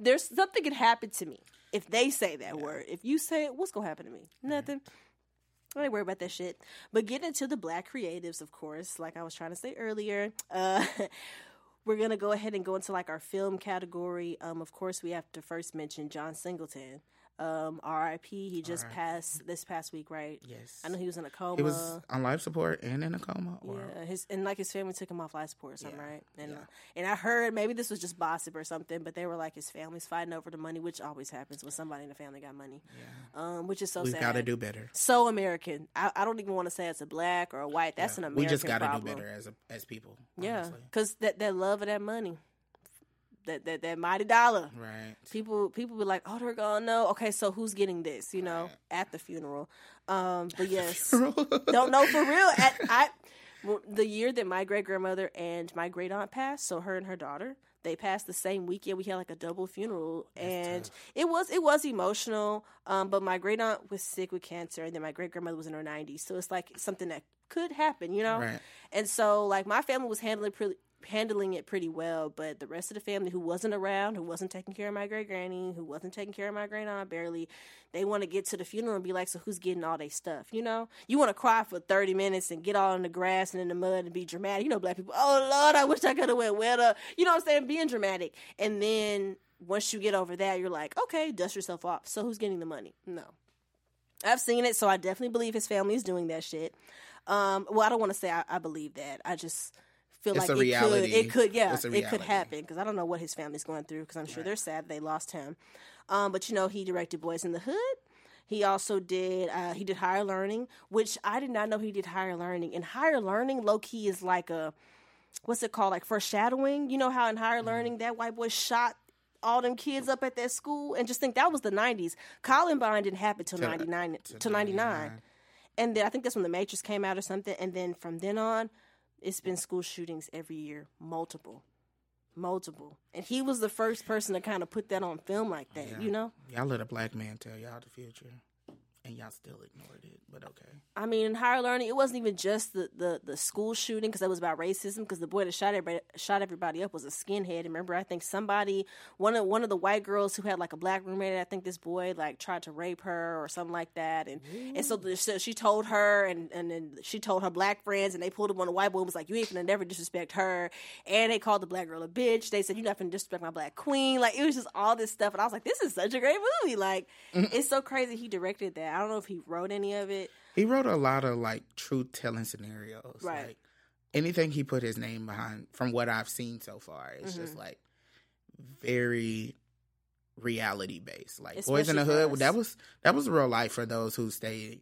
there's something could happen to me if they say that word. If you say it, what's gonna happen to me? Nothing. I ain't worry about that shit. But getting into the black creatives, of course, like I was trying to say earlier, uh, we're gonna go ahead and go into like our film category. Um, of course, we have to first mention John Singleton. Um, R.I.P. He just passed this past week, right? Yes. I know he was in a coma. He was on life support and in a coma. Or Yeah, his and like his family took him off life support or something, Yeah, right? And yeah. uh, and I heard maybe this was just gossip or something, but they were like his family's fighting over the money, which always happens when somebody in the family got money. Um, which is so We've sad. got to do better. so American. I, I don't even want to say it's a black or a white. That's an American we just got to do better as a, as people. Yeah, because that that love of that money, that that that mighty dollar. Right. People people be like, oh, they're gonna know. Okay, so who's getting this? You know, at the funeral. Um, but yes, don't know for real. At I, the year that my great grandmother and my great aunt passed, so her and her daughter, they passed the same weekend. We had like a double funeral, and it was it was emotional. Um, but my great aunt was sick with cancer, and then my great grandmother was in her nineties, so it's like something that could happen, you know. Right. And so, like, my family was handling pretty handling it pretty well, but the rest of the family who wasn't around, who wasn't taking care of my great granny, who wasn't taking care of my great aunt barely, they want to get to the funeral and be like, so who's getting all their stuff? You know, you want to cry for thirty minutes and get all in the grass and in the mud and be dramatic. You know, black people, oh Lord, I wish I could have went wetter. You know what I'm saying? Being dramatic, and then once you get over that, you're like, okay, dust yourself off. So who's getting the money? No. I've seen it, so I definitely believe his family is doing that shit. Um, well, I don't want to say I, I believe that. I just feel It's like a it reality. could, it could, yeah, it could happen because I don't know what his family's going through because I'm sure they're sad they lost him. Um, but you know, he directed Boys in the Hood. He also did uh, he did higher learning, which I did not know he did higher learning. And higher learning, low key, is like a what's it called, like foreshadowing. You know how in higher learning that white boy shot all them kids up at that school, and just think that was the '90s. Columbine didn't happen till '99 to '99, and then I think that's when the Matrix came out or something. And then from then on, it's been school shootings every year, multiple multiple. And he was the first person to kind of put that on film like that, Yeah. you know? Y'all let a black man tell y'all the future, and y'all still ignored it. But okay. I mean, in higher learning, it wasn't even just the, the, the school shooting because that was about racism. Because the boy that shot everybody, shot everybody up was a skinhead. And remember, I think somebody one of one of the white girls who had like a black roommate. I think this boy like tried to rape her or something like that. And and so, the, so she told her, and and then she told her black friends, and they pulled him on the white boy. and Was like, you ain't gonna never disrespect her. And they called the black girl a bitch. They said you're not gonna disrespect my black queen. Like it was just all this stuff. And I was like, this is such a great movie. Like mm. it's so crazy. He directed that. I don't know if he wrote any of it. He wrote a lot of like truth telling scenarios. Right. Like anything he put his name behind, from what I've seen so far, it's Mm-hmm. just like very reality based. Like Boys in the Hood, us. that was that was real life for those who stayed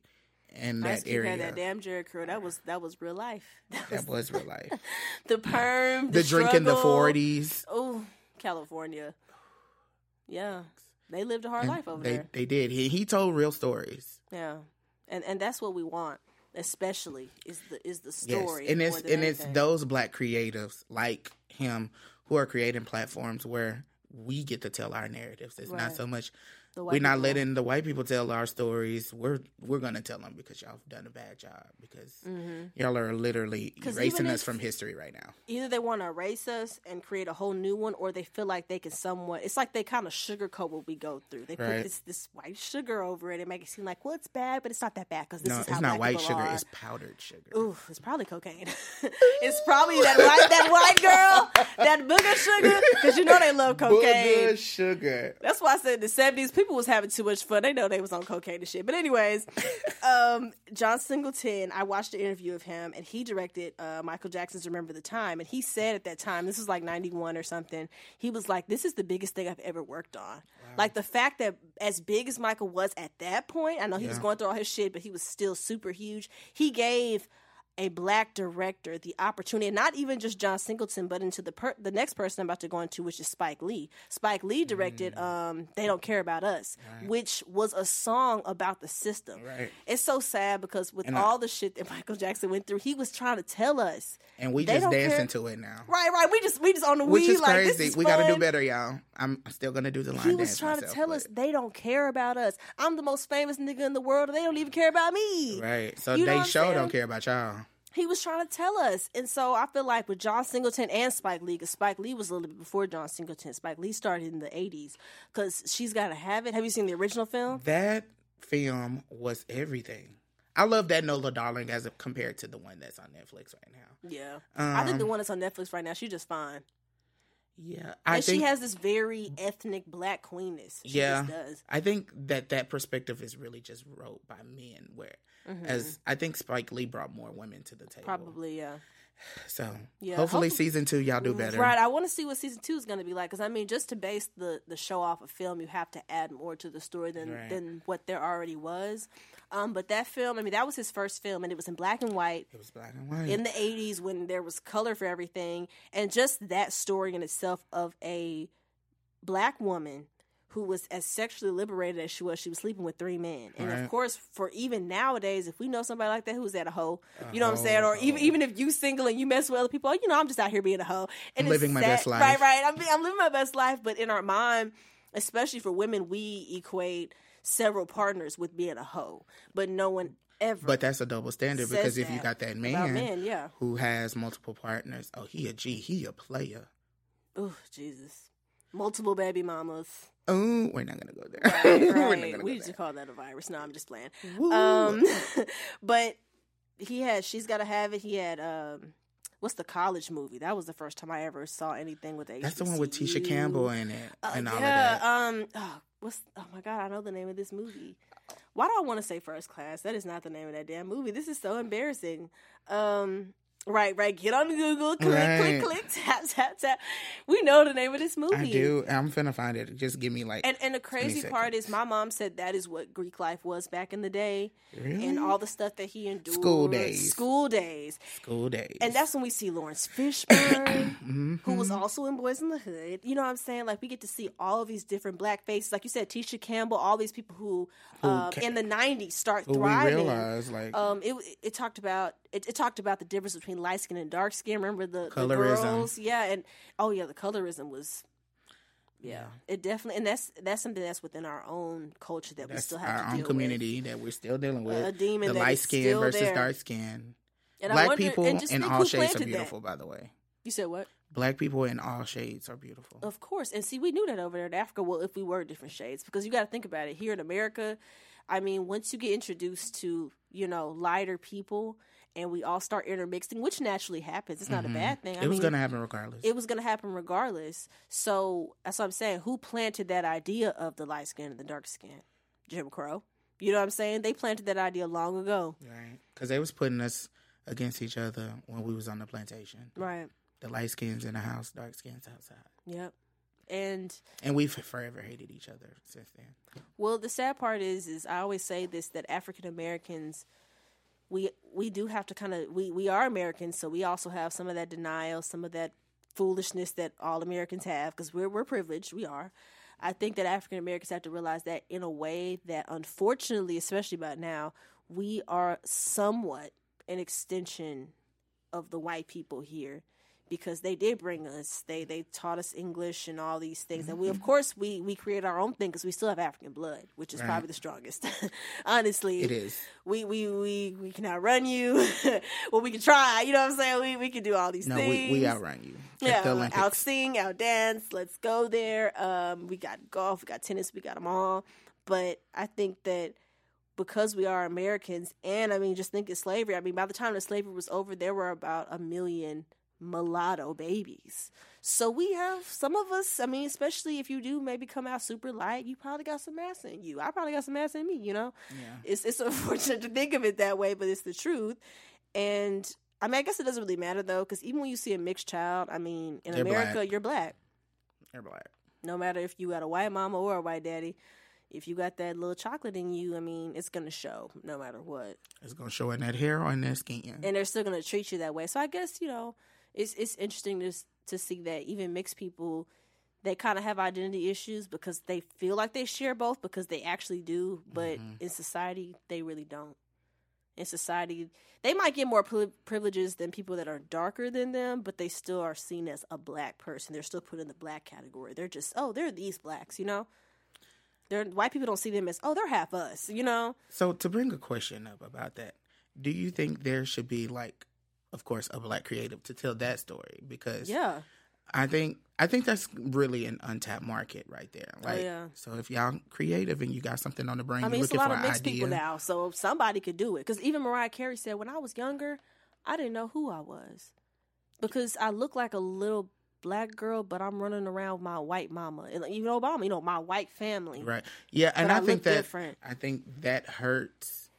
in that area. that damn Jheri curl. That was that was real life. That was that was real life. the perm, the, the drink in the forties. Oh, California. Yeah, they lived a hard life over They there. they did. He he told real stories. Yeah, and and that's what we want, especially is the is the Yes, story. and it's and it's those black creatives like him who are creating platforms where we get to tell our narratives. It's Right. not so much we're not people. letting the white people tell our stories. We're we're gonna tell them because y'all have done a bad job because mm-hmm. y'all are literally erasing us from history right now. either they want to erase us and create a whole new one, or they feel like they can somewhat. It's like they kind of sugarcoat what we go through. They put this this white sugar over it and make it seem like well, it's bad, but it's not that bad because this No, is it's not white sugar. are. It's powdered sugar. Ooh, it's probably cocaine. it's probably that white that white girl, that booger sugar, because you know they love cocaine. Booger sugar. That's why I said the seventies people was having too much fun. They know they was on cocaine and shit. But anyways, um, John Singleton, I watched an interview of him, and he directed uh, Michael Jackson's "Remember the Time," and he said at that time, this was like ninety one or something. He was like, "This is the biggest thing I've ever worked on." Like the fact that as big as Michael was at that point, I know he was going through all his shit, but he was still super huge. He gave a black director the opportunity, and not even just John Singleton, but into the per- the next person I'm about to go into, which is Spike Lee. Spike Lee directed Mm. um, "They Don't Care About Us," which was a song about the system. Right. It's so sad because with And I- all the shit that Michael Jackson went through, he was trying to tell us. And we just dancing care. to it now. Right, right. We just we just on the Which weed is like crazy. this is we gotta do better, y'all. I'm still gonna do the line He was trying myself, to tell but- us they don't care about us. I'm the most famous nigga in the world, and they don't even care about me. Right. So You know they I'm sure don't care about y'all. He was trying to tell us. And so I feel like with John Singleton and Spike Lee, because Spike Lee was a little bit before John Singleton. Spike Lee started in the 80s because She's Gotta Have It. Have you seen the original film? That film was everything. I love that Nola Darling as compared to the one that's on Netflix right now. Yeah. I think Um, the one that's on Netflix right now, she's just fine. Yeah, I and think she has this very ethnic black queenness. She yeah, just does. I think that that perspective is really just wrote by men. Where as I think Spike Lee brought more women to the table. Mm-hmm. Probably, yeah. So Yeah, hopefully hopefully- season two y'all do better. Right. I want to see what season two is going to be like because I mean, just to base the the show off of film, you have to add more to the story than Right. than what there already was. Um, but that film, I mean, that was his first film, and it was in black and white It was black and white. in the '80s when there was color for everything, and just that story in itself of a black woman who was as sexually liberated as she was. She was sleeping with three men, and Right. of course, for even nowadays, if we know somebody like that who's at a hoe, you know what I'm saying, or even even if you single and you mess with other people, you know, I'm just out here being a hoe and it's Living my sad- best life. Right, right. I'm I'm living my best life, but in our mind, especially for women, we equate several partners with being a hoe, but no one ever. but that's a double standard because if you got that man, men, yeah. who has multiple partners, oh he a G, he a player. Oh Jesus, multiple baby mamas. Oh, we're not gonna go there. Right, right. gonna we go just there. call that a virus. No, I'm just playing. Woo. Um, but he had. She's got to have it. He had. Um, what's the college movie? That was the first time I ever saw anything with That's the one with Tisha Campbell in it Uh, and all yeah, of that. Um. Oh, what's? Oh my God! I know the name of this movie. Why do I want to say First Class? That is not the name of that damn movie. This is so embarrassing. Um. Right, right. Get on Google, click, Right. click, click, tap, tap, tap. We know the name of this movie. I do. I'm finna find it. Just give me like. And and the crazy part is, my mom said that is what Greek life was back in the day, really? and all the stuff that he endured. School Daze. school daze, school daze. and that's when we see Laurence Fishburne, Mhm. who was also in Boys in the Hood. You know what I'm saying? Like we get to see all of these different black faces, like you said, Tisha Campbell, all these people who, Who um, in the '90s start But we thriving. realize like Um, it it talked about it, it talked about the difference between light skin and dark skin. Remember the, the Colorism. girls, yeah, and oh yeah, the colorism was, yeah, Yeah. it definitely, and that's that's something that's within our own culture that we still have our own community that we're still dealing with. A demon the light skin versus there. dark skin. with. And I Black wonder- people and in all shades are planted that. beautiful, by the way. You said what? Black people in all shades are beautiful. Of course, and see, we knew that over there in Africa. Well, if we were different shades, because you got to think about it. Here in America, I mean, once you get introduced to you know lighter people, and we all start intermixing, which naturally happens. It's not Mhm. a bad thing. I it was mean, gonna happen regardless. it was going to happen regardless. So that's what I'm saying. Who planted that idea of the light skin and the dark skin? Jim Crow. You know what I'm saying? They planted that idea long ago. right? Because they was putting us against each other when we was on the plantation. Right. The light skins in the house, dark skins outside, Yep. And and we've forever hated each other since then. well, the sad part is, is I always say this that African Americans, we we do have to kind of we we are Americans, so we also have some of that denial, some of that foolishness that all Americans have because we're we're privileged. We are. I think that African Americans have to realize that in a way that unfortunately, especially about now, we are somewhat an extension of the white people here because they did bring us they they taught us english and all these things and we of course we we create our own thing because we still have african blood which is Right. probably the strongest honestly It is. we we we we can outrun you well we can try you know what i'm saying we we can do all these No, things we, we outrun you. Yeah, out sing, out dance. Let's go there. Um, we got golf, we got tennis, we got them all. But I think that because we are Americans, and I mean, just think of slavery. I mean, by the time the slavery was over, there were about a million mulatto babies. So we have some of us. I mean, especially if you do maybe come out super light, you probably got some mass in you. I probably got some mass in me. You know yeah. it's it's unfortunate to think of it that way, but it's the truth. And I mean, I guess it doesn't really matter though, because even when you see a mixed child, I mean, in They're America, black. you're black. They're black. No matter if you got a white mama or a white daddy, if you got that little chocolate in you, I mean, it's gonna show no matter what, It's gonna show in that hair or in that skin. and they're still gonna treat you that way. So I guess you know, it's it's interesting to to see that even mixed people. They kind of have identity issues because they feel like they share both because they actually do, but Mhm. in society they really don't. In society, they might get more privileges than people that are darker than them, but they still are seen as a black person. They're still put in the black category. They're just, oh, they're these blacks, you know. They're white people don't see them as, oh, they're half us, you know. So to bring a question up about that, do you think there should be like, of course, a black creative to tell that story? Because Yeah, I think I think that's really an untapped market right there. Oh, like, Oh, yeah. so if y'all creative and you got something on the brain, I mean, you're it's a lot of mixed idea. people now, so somebody could do it. Because even Mariah Carey said, when I was younger, I didn't know who I was because I look like a little black girl, but I'm running around with my white mama. And you know, Obama, you know, my white family. Right. Yeah, and I, I think that different. I think that hurts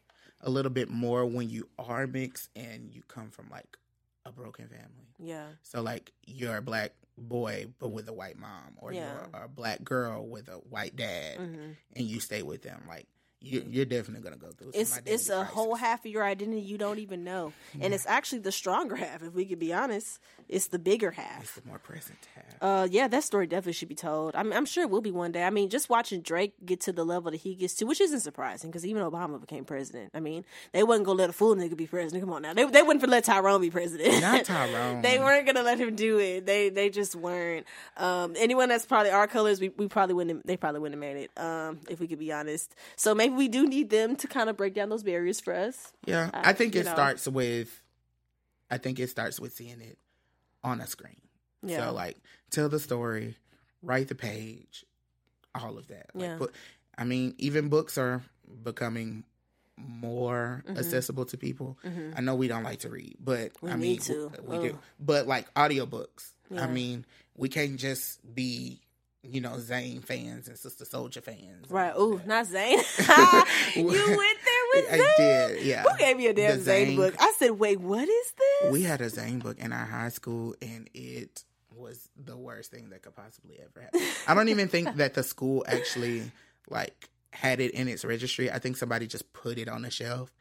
a little bit more when you are mixed and you come from like a broken family. Yeah, So like you're a black boy but with a white mom, or Yeah. you're a black girl with a white dad, hmm and you stay with them. Like you, you're definitely gonna go through. It's it's a identity whole half of your identity you don't even know, and it's actually the stronger half. If we could be honest, it's the bigger half. It's the more present half. Uh, yeah, that story definitely should be told. I'm, I'm sure it will be one day. I mean, just watching Drake get to the level that he gets to, which isn't surprising because even Obama became president. I mean, they wasn't gonna let a fool nigga be president. Come on now, they they wouldn't let Tyrone be president. Not Tyrone. they weren't gonna let him do it. They they just weren't. Um, anyone that's probably our colors, we, we probably wouldn't. They probably wouldn't have made it. Um, if we could be honest. So maybe we do need them to kind of break down those barriers for us. Yeah, Uh, I think it know. starts with. I think it starts with seeing it on a screen. Yeah. So like, tell the story, write the page, all of that. Like, Yeah. But I mean, even books are becoming more Mhm. accessible to people. Mhm. I know we don't like to read, but We I mean, we Ugh. do. But like audiobooks, Yeah. I mean, we can't just be, you know, Zane fans and Sister Souljah fans. Right. Ooh, that. not Zane. you went there with I did, yeah. Who gave me a damn Zane- book? I said, wait, what is this? We had a Zane book in our high school, and it was the worst thing that could possibly ever happen. I don't even think that the school actually like had it in its registry. I think somebody just put it on the shelf,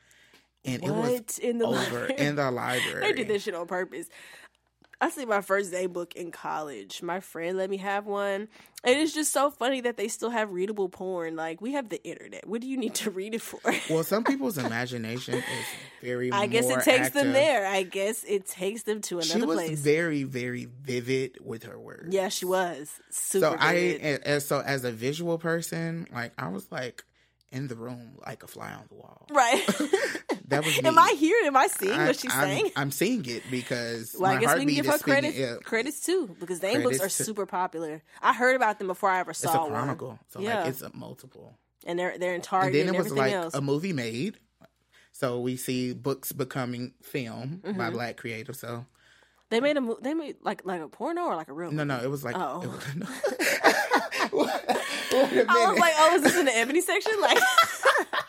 and it was in the over library? in the library. They did this shit on purpose. I see my first day book in college. My friend let me have one. And it's just so funny that they still have readable porn. Like, we have the internet. What do you need to read it for? Well, some people's imagination is very. I guess it takes them there. I guess it takes them to another She was place. very, very vivid with her words. yeah, she was. Super So I, vivid. a- as so as a visual person, like I was like in the room like a fly on the wall. Right. That was Am. I hearing? Am I seeing I- what she's I'm, saying? I'm seeing it because Well, my I guess we can give her credits, Yeah, credits too, because Zane books are to- super popular. I heard about them before I ever saw. it's a saw one, chronicle, so Yeah. like it's a multiple. and they're they're in And Target then and, it was like else. a movie made. So we see books becoming film Mm-hmm. by black creators. So they made a mo- they made like like a porno or like a real. no, movie? no, it was like. Oh. It was, Wait a I was like, oh, is this in the ebony section? Like,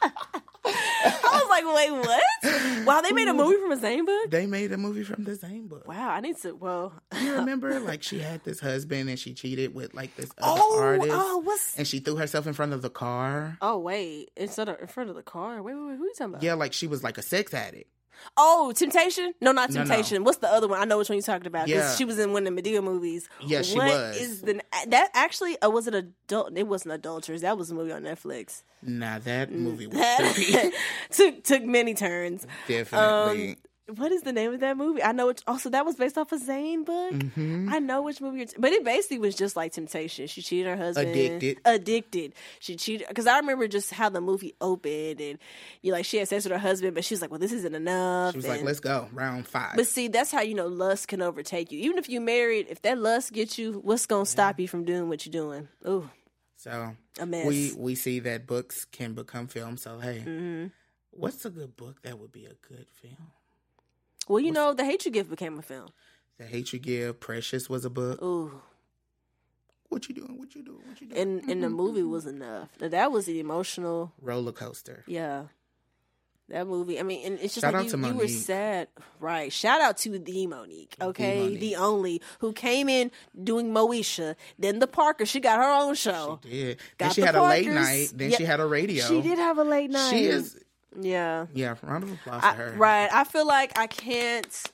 like, wait, what? Wow, they made a movie from a Zane book. they made a movie from the Zane book. Wow, I need to. Well, You remember, like she had this husband and she cheated with like this other oh, artist, oh, what's? and she threw herself in front of the car. Oh wait, instead of in front of the car. Wait, wait, wait. Who are you talking about? Yeah, like she was like a sex addict. Oh, Temptation? No, not No, no. Temptation. What's the other one? I know which one you're talking about. 'cause Yeah. she was in one of the Madea movies. Yeah, she What was. is the that actually? Uh, was it adult? It wasn't adulterers. That was a movie on Netflix. Nah, that movie was That took took many turns. Definitely. What is the name of that movie? I know it's also that was based off a Zane book. Mm-hmm. I know which movie, you're t- but it basically was just like Temptation. She cheated her husband. Addicted. Addicted. She cheated because I remember just how the movie opened, and you like she had sex with her husband, but she was like, "Well, this isn't enough." she was like, "Let's go, round five. But see, that's how you know lust can overtake you. Even if you married, if that lust gets you, what's gonna stop you from doing what you're doing? Ooh, so a mess. we we see that books can become film. So hey, hmm what's a good book that would be a good film? Well, you know, the hate you give became a film. The Hate You Give, Precious was a book. Ooh, What you doing? What you doing? What you doing? and and the movie was enough. Now, That was an emotional. Roller coaster. Yeah. That movie, I mean, and it's just Shout like you, you were sad, right? Shout out to the Mo'Nique, okay, Mo'Nique. the only who came in doing Moesha, then the Parker. She got her own show. She did. Got Then she the had a late night. Then Yeah, she had a radio. She did have a late night. She is. Yeah. Yeah. Round of applause I, to her. right. I feel like I can't.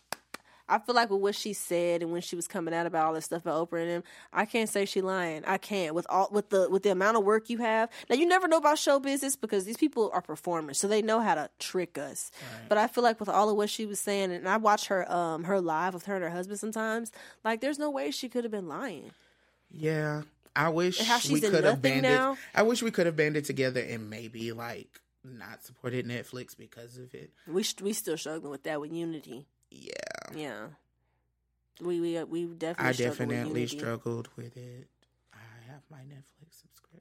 I feel like with what she said and when she was coming out about all this stuff about Oprah and him, I can't say she lying. I can't with all with the with the amount of work you have. Now you never know about show business because these people are performers, so they know how to trick us. But I feel like with all of what she was saying, and I watch her um her live with her and her husband sometimes. Like there's no way she could have been lying. Yeah. I wish how we could have banded. now? I wish we could have banded together and maybe like not supported Netflix because of it. We sh- we still struggling with that with Unity. Yeah. Yeah. We we we definitely I with definitely Unity. struggled with it. I have my Netflix.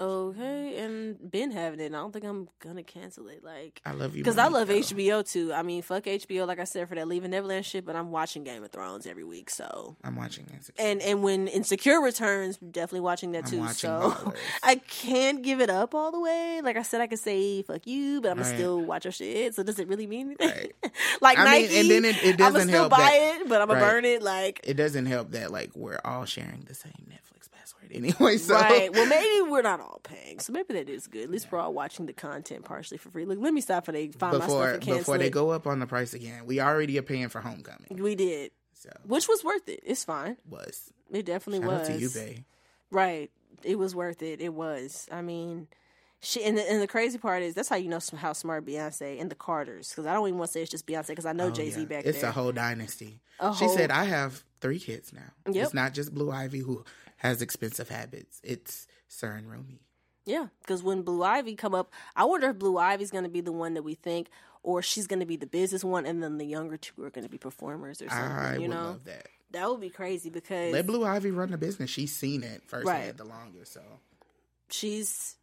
Okay, and been having it. and I don't think I'm gonna cancel it. Like, I love you because I love though. HBO too. I mean, fuck HBO. Like I said for that Leaving Neverland shit, but I'm watching Game of Thrones every week. So, I'm watching it. and and when Insecure returns, definitely watching that I'm too. watching So, I can't give it up all the way. Like I said, I could say fuck you, but I'm gonna Right. still watch your shit. So does it really mean anything? Right. like I mean, Nike, and then it- it I'm doesn't still help buy that- it, but I'm gonna Right. burn it. Like. It doesn't help that like we're all sharing the same Netflix password anyway. So Right. Well, maybe we're not all paying, so maybe that is good. At least we're all watching the content partially for free. Look, let me stop before they find my stuff and cancel before they it. go up on the price again, we already are paying for Homecoming. We did, So which was worth it. It's fine. was It definitely shout was. to you, Bay. Right. It was worth it. It was. I mean, she and the, and the crazy part is that's how you know how smart Beyonce and the Carters because I don't even want to say it's just Beyonce because I know Oh, Jay Z yeah. back It's there. a whole dynasty. A she whole- said, "I have three kids now. Yep. It's not just Blue Ivy who has expensive habits. It's Sir and Rumi. Yeah, because when Blue Ivy come up, I wonder if Blue Ivy's going to be the one that we think, or she's going to be the business one, and then the younger two are going to be performers or something. I you would know, love that. that would be crazy because Let Blue Ivy run the business. She's seen it firsthand Right. the longest. So she's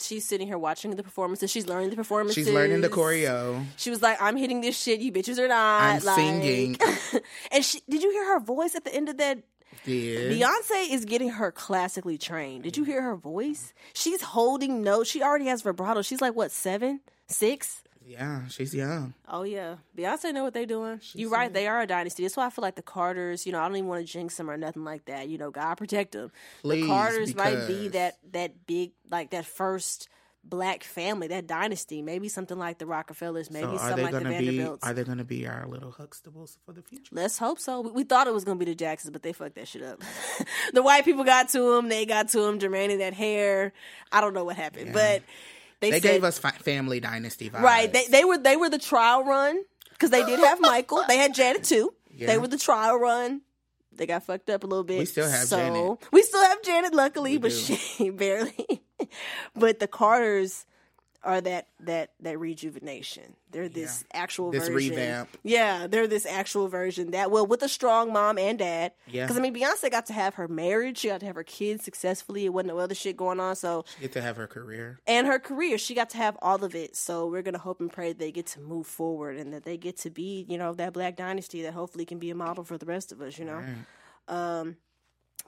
she's sitting here watching the performances. She's learning the performances. she's learning the choreo. She was like, "I'm hitting this shit. You bitches are not." I'm like- singing. and she did you hear her voice at the end of that? Did Beyonce is getting her classically trained. Did you hear her voice? She's holding notes. She already has vibrato. She's like what seven, six? Yeah, she's young. Oh yeah, Beyonce know what they're doing. She You're right; said- they are a dynasty. That's why I feel like the Carters. You know, I don't even want to jinx them or nothing like that. You know, God protect them. Please, the Carters might be that that big, like that first black family, that dynasty. Maybe something like the Rockefellers. Maybe so something like the gonna be? Vanderbilts. Are they gonna be our little Huxtables for the future? Let's hope so. We, we thought it was gonna be the Jacksons, but they fucked that shit up. the white people got to him. They got to him. Jermaine and that hair. I don't know what happened, Yeah. but they, They said, gave us family dynasty vibes. right. They they were they were the trial run because they did have Michael. They had Janet too. Yeah. They were the trial run. They got fucked up a little bit. We still have so, Janet. We still have Janet, luckily, We but do. she barely. but the Carters are that that that rejuvenation. They're this actual This version. revamp. Yeah, they're this actual version that well with a strong mom and dad. Yeah. Because I mean, Beyonce got to have her marriage. She got to have her kids successfully. It wasn't no other shit going on. So she Get to have her career. and her career. She got to have all of it. So we're gonna hope and pray they get to move forward and that they get to be, you know, that black dynasty that hopefully can be a model for the rest of us. You know. Um,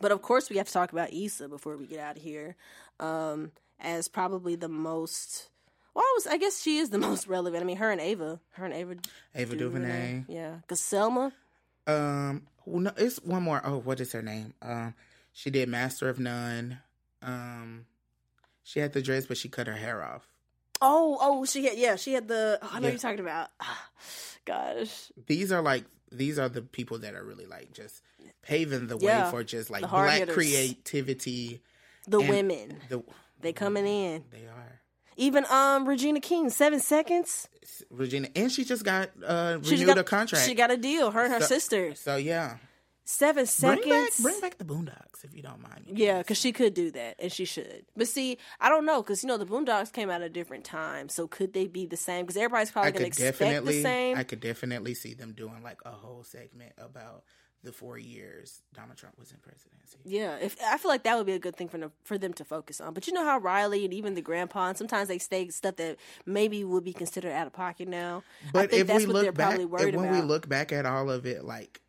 but of course, we have to talk about Issa before we get out of here, um, as probably the most. Well, I, was, I guess she is the most relevant. I mean, her and Ava, her and Ava, Ava DuVernay. yeah, because Selma, Um, well, no, it's one more. Oh, what is her name? Um, she did Master of None. Um, she had the dress, but she cut her hair off. oh, oh, she had, yeah, she had the. Oh, I know Yeah. you're talking about. Gosh, These are like these are the people that are really like just paving the way Yeah, for just like black hitters. creativity. the women, The they coming in. they are Even um Regina King, seven seconds. Regina, and she just got uh She renewed got a contract. She got a deal. Her and her So- sister. so yeah, Seven bring seconds. back bring back the Boondocks if you don't mind. me. Yeah, because she could do that, and she should. But see, I don't know, because you know the Boondocks came out at a different time, so could they be the same? Because everybody's probably gonna expect definitely the same. I could definitely see them doing like a whole segment about the four years Donald Trump was in presidency. yeah, if I feel like that would be a good thing for them, for them to focus on. But you know how Riley and even the grandpa, and sometimes they stay stuff that maybe would be considered out of pocket now. I But think if that's we what they're look back, probably when about. we look back at all of it, like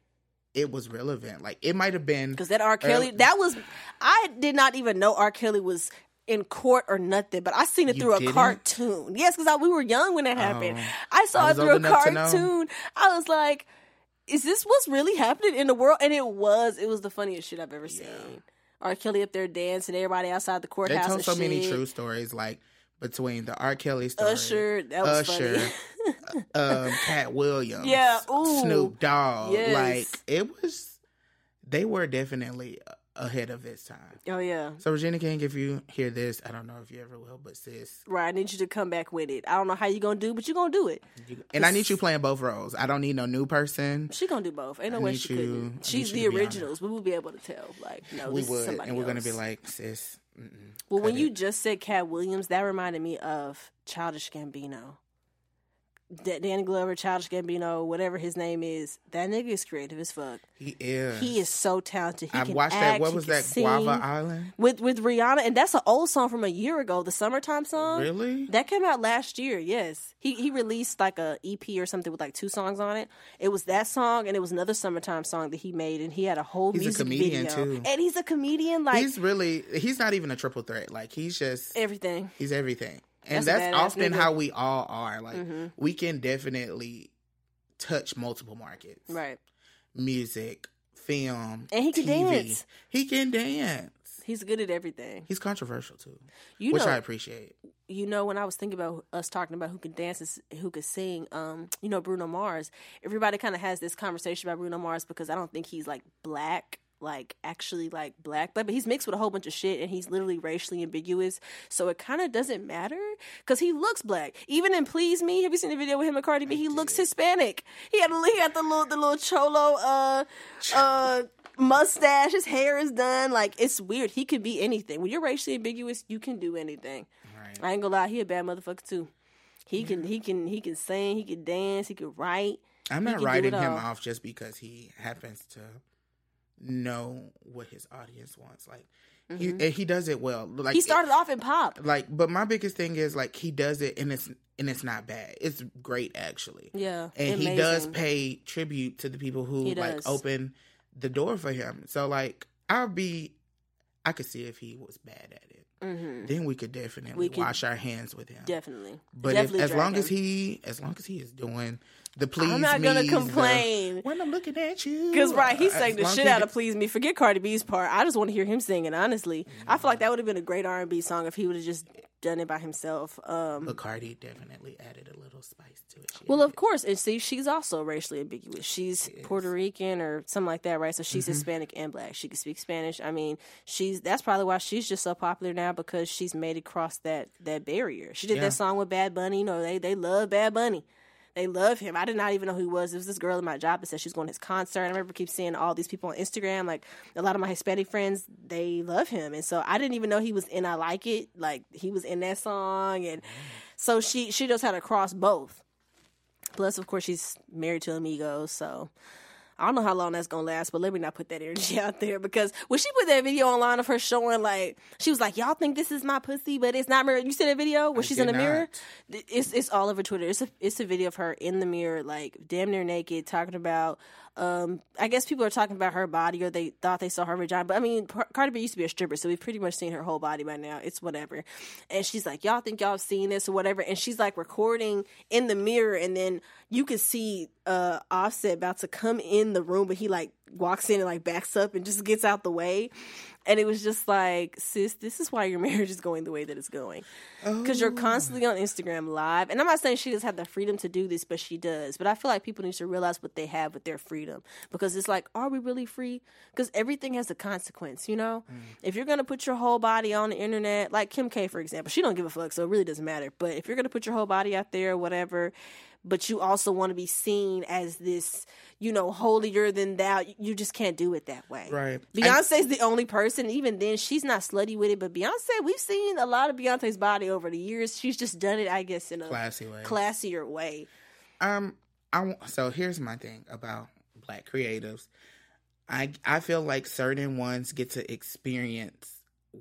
it was relevant. Like it might have been Because that R. Kelly, Early- that was, I did not even know R. Kelly was in court or nothing, but I seen it You through a didn't? cartoon. Yes, because we were young when that oh. happened. Oh. I saw I it through a old enough to know. cartoon. I was like, is this what's really happening in the world? And it was. It was the funniest shit I've ever seen. R. Kelly up there dancing, everybody outside the courthouse. They told so many true stories, like between the R. Kelly story, Usher, that was Usher, funny. um, Katt Williams, Yeah, ooh. Snoop Dogg. Yes. Like it was, they were definitely ahead of its time. oh yeah, So Regina King, if you hear this, I don't know if you ever will, but sis, right. I need you to come back with it. I don't know how you're gonna do, but you're gonna do it. and I need you playing both roles. I don't need no new person. She gonna do both. Ain't no I way she you- couldn't. She's the you to be originals. We will be able to tell. Like, no, we this is would, and we're gonna be like, sis. Mm-mm, Well, when cut you just said Katt Williams, that reminded me of Childish Gambino. D- Danny Glover, Childish Gambino, whatever his name is, that nigga is creative as fuck. he is, He is so talented. He I've can watched act, that. What was that? Guava Island. with with Rihanna, and that's an old song from a year ago, the summertime song. Really? That came out last year. Yes, he he released like a EP or something with like two songs on it. It was that song, and it was another summertime song that he made, and he had a whole music. He's a comedian, video. too. And he's a comedian, like he's really. He's not even a triple threat. Like he's just. everything. He's everything. And That's that's, often. Mm-hmm. how we all are. Like we can definitely touch multiple markets. Right. Music, film, And he can TV. dance. He can dance. He's good at everything. He's controversial too, You which know, I appreciate. you know, when I was thinking about us talking about who can dance and who could sing, um, you know, Bruno Mars. Everybody kind of has this conversation about Bruno Mars because I don't think he's like black, like actually like black, but, but he's mixed with a whole bunch of shit and he's literally racially ambiguous. So it kind of doesn't matter because he looks black. Even in Please Me, have you seen the video with him and Cardi B? He looks Hispanic. He had he had the little the little cholo uh uh mustache. His hair is done. Like it's weird. He could be anything. When you're racially ambiguous, you can do anything. Right. I ain't gonna lie, he a bad motherfucker too. He can he can he can sing, he can dance, he can write. I'm not writing him all. off just because he happens to know what his audience wants. Like he and he does it well. Like Mm-hmm. He started off in pop. like but my biggest thing is like he does it and it's and it's not bad. It's great actually. Yeah, and he does pay tribute to the people who like open the door for him. So like I'll be I could see if he was bad at it. Then we could definitely Mm-hmm. We could- wash our hands with him. Definitely. But Definitely if, as long as he, as long as he is doing the please I'm not gonna me's, the, complain. when I'm looking at you. Because right, he as sang the shit out of "Please Me." Forget Cardi B's part. I just want to hear him singing. Honestly, I feel like that would have been a great R and B song if he would have just done it by himself. Um, But Cardi definitely added a little spice to it. She well, added- of course, and see, she's also racially ambiguous. She's Puerto Rican or something like that, right? So she's Hispanic and black. She can speak Spanish. I mean, she's that's probably why she's just so popular now because she's made it cross that that barrier. She did Yeah. that song with Bad Bunny. You know, they they love Bad Bunny. They love him. I did not even know who he was. It was this girl in my job that said she's going to his concert. I remember keep seeing all these people on Instagram. Like a lot of my Hispanic friends, they love him, and so I didn't even know he was in. I like it. Like he was in that song, and so she she knows how to cross both. Plus, of course, she's married to Amigos, so I don't know how long that's gonna last. But let me not put that energy out there because when she put that video online of her showing, like she was like, "Y'all think this is my pussy, but it's not mirror." You see that video where I she's in the did mirror? It's it's all over Twitter. It's a it's a video of her in the mirror, like damn near naked, talking about. Um, I guess people are talking about her body, or they thought they saw her vagina. But I mean, Car- Cardi B used to be a stripper, so we've pretty much seen her whole body by now. It's whatever. And she's like, "Y'all think y'all have seen this or whatever?" And she's like recording in the mirror, and then you can see uh Offset about to come in the room, but he like walks in and like backs up and just gets out the way. And it was just like, sis, this is why your marriage is going the way that it's going. Because you're constantly oh. on Instagram live. And I'm not saying she doesn't have the freedom to do this, but she does. But I feel like people need to realize what they have with their freedom. Because it's like, are we really free? Because everything has a consequence, you know? Mm. If you're going to put your whole body on the internet, like Kim K, for example, she don't give a fuck, so it really doesn't matter. But if you're going to put your whole body out there, whatever, but you also want to be seen as this, you know, holier than thou, you just can't do it that way. Right. Beyonce's the only person, even then, she's not slutty with it. But Beyonce, we've seen a lot of Beyonce's body over the years. She's just done it, I guess, in a classy way. classier way. Um, I w- so here's my thing about black creatives. I I feel like certain ones get to experience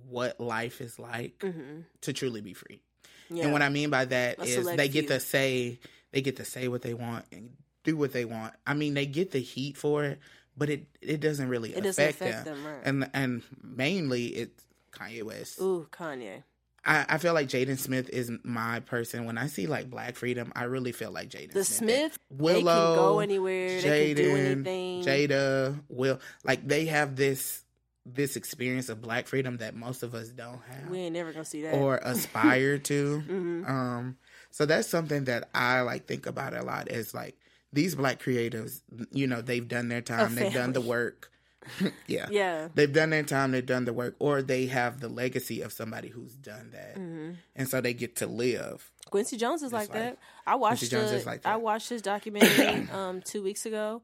what life is like to truly be free. Yeah. And what I mean by that A is they get few. to say they get to say what they want and do what they want. I mean, they get the heat for it, but it it doesn't really It doesn't affect, affect them. them, right. And and mainly it's Kanye West. Ooh, Kanye. I, I feel like Jaden Smith is my person. When I see like Black Freedom, I really feel like Jaden The Smith. Smith, Willow, they can go anywhere. they can do Jaden. Jada, Will, like they have this this experience of Black freedom that most of us don't have We ain't never gonna see that. or aspire to. Mhm. Um, so that's something that I like think about a lot. Is like these Black creatives, you know, they've done their time, they've done the work. yeah, yeah. they've done their time, they've done the work, or they have the legacy of somebody who's done that, Mm-hmm. and so they get to live. Quincy Jones is like like- that. I watched Quincy Jones the- is like I watched his documentary um two weeks ago,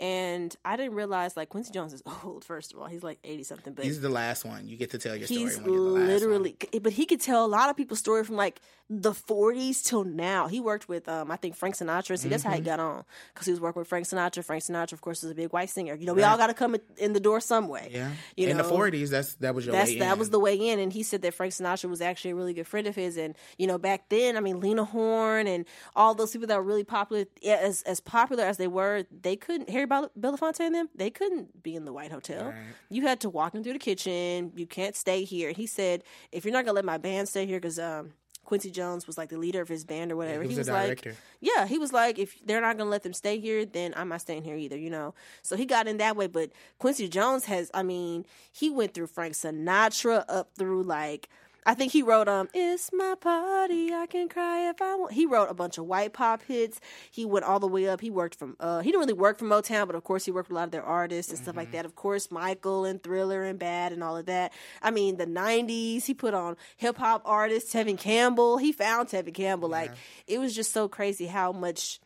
and I didn't realize like Quincy Jones is old. First of all, he's like eighty something, but He's the last one. You get to tell your story. he's when you're the last one. literally. But he could tell a lot of people's story from like the forties till now. He worked with um I think Frank Sinatra. See, that's how he Mm-hmm. got on because he was working with Frank Sinatra. Frank Sinatra, of course, is a big white singer. You know, we all got to come in- the door some way. Yeah, You in the forties, that's that was your that's that in. was the way in and he said that frank sinatra was actually a really good friend of his and you know back then i mean lena horne and all those people that were really popular as as popular as they were they couldn't harry Bel- belafonte and them they couldn't be in the white hotel Right. you had to walk them through the kitchen you can't stay here he said if you're not gonna let my band stay here because um Quincy Jones was like the leader of his band or whatever. he was a like, yeah, he was like, if they're not gonna let them stay here, then I'm not staying here either, you know. So he got in that way. But Quincy Jones has, I mean, he went through Frank Sinatra up through like. I think he wrote um "It's My Party, I Can Cry If I Want." He wrote a bunch of white pop hits. He went all the way up. He worked from uh he didn't really work for Motown, but of course he worked with a lot of their artists and stuff like that. Of course, Michael and Thriller and Bad and all of that. I mean, the '90s he put on hip hop artists. Tevin Campbell, he found Tevin Campbell. Like it was just so crazy how much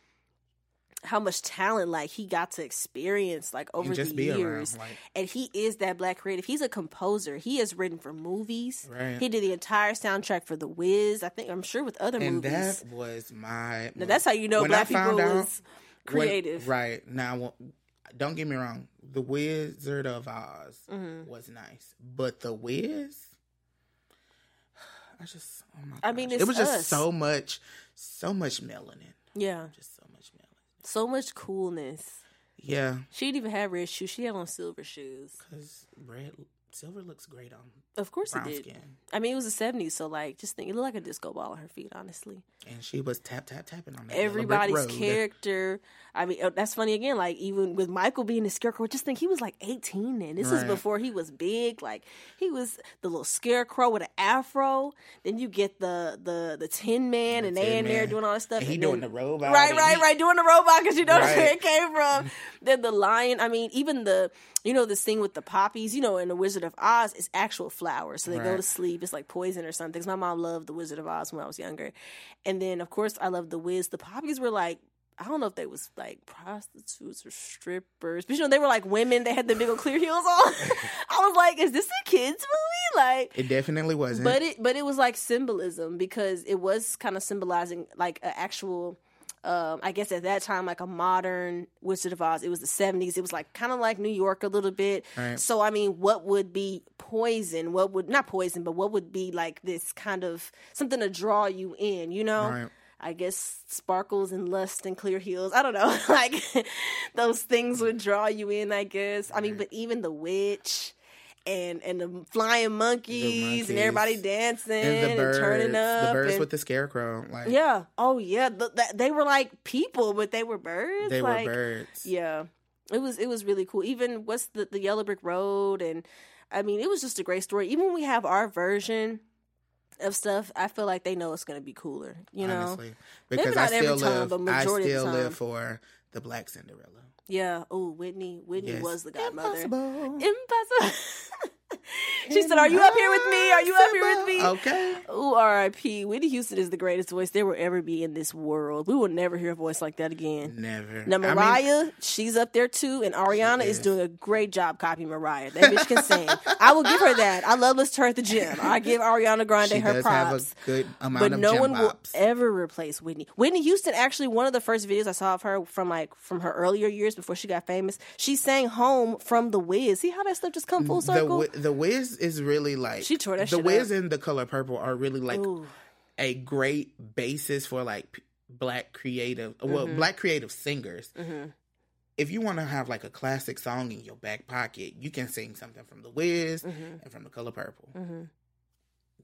how much talent like he got to experience like over the be around, years like- and he is that black creative he's a composer he has written for movies Right. he did the entire soundtrack for the wiz i think i'm sure with other and movies that was my. now, that's how you know black people out- was creative When, right now, don't get me wrong. The Wizard of Oz Mm-hmm. was nice, but the Wiz, I just. Oh my I mean, gosh. it's it was just so much, so much melanin, yeah just so much melanin. so much coolness. Yeah, she didn't even have red shoes. She had on silver shoes. Because red silver looks great on Of course brown it did. skin. I mean, it was the '70s, so like, just think, it looked like a disco ball on her feet. Honestly, And she was tap tap tapping on that everybody's character. I mean, uh, that's funny again. Like even with Michael being the scarecrow, just think he was like 18 then. This is before he was big. Like he was the little scarecrow with an afro. Then you get the the the Tin Man, and they in there doing all this stuff. And he and doing then- the robot. Right, right, right. Doing the robot because you know that's where it came from. then the lion. I mean, even the you know this thing with the poppies. You know, in the Wizard of Oz, it's actual flowers, so they go to sleep. It's like poison or something. Cause my mom loved the Wizard of Oz when I was younger, and then of course I loved the Wiz. The poppies were like. I don't know if they was like prostitutes or strippers, but you know they were like women. They had the big old clear heels on. I was like, "Is this a kids movie?" Like, It definitely wasn't. but it but it was like symbolism because it was kind of symbolizing like an actual um, I guess at that time like a modern Wizard of Oz. It was the seventies. It was like kind of like New York a little bit. Right. So I mean, what would be poison? What would not poison, but what would be like this kind of something to draw you in? You know. Right. I guess sparkles and lust and clear heels. I don't know. like those things would draw you in, I guess. I mean, but even the witch and and the flying monkeys, and monkeys. everybody dancing and and, the birds, turning up. the birds and- with the scarecrow, like yeah. Oh yeah. The, that, they were like people, but they were birds. they like, were birds. Yeah. It was it was really cool. Even what's the the Yellow Brick Road and I mean, it was just a great story. Even when we have our version of stuff, I feel like they know it's going to be cooler. You know? honestly, because I not every still time, live. but I majority of the still time. live for the Black Cinderella. Yeah. Oh, Whitney. Whitney Yes. was the godmother. Impossible. Impossible. she said, "Are you up here with me? Are you up here with me?" Okay. Ooh, R.I.P. Whitney Houston is the greatest voice there will ever be in this world. We will never hear a voice like that again. Never. Now I mean, Mariah, she's up there too, and Ariana is is. doing a great job copying Mariah. That bitch can sing. I will give her that. I love listening to her at the gym. I give Ariana Grande she her does props. have a good amount but no one will ever replace Whitney. Whitney Houston actually one of the first videos I saw of her from like from her earlier years before she got famous. She sang "Home" from The Wiz. See how that stuff just come full circle. Wi- the The wiz is really like She tore that the Wiz up. and the Color Purple are really like Ooh, a great basis for like black creative well Mm-hmm. black creative singers. If you want to have like a classic song in your back pocket, you can sing something from the Wiz Mm-hmm. and from the Color Purple.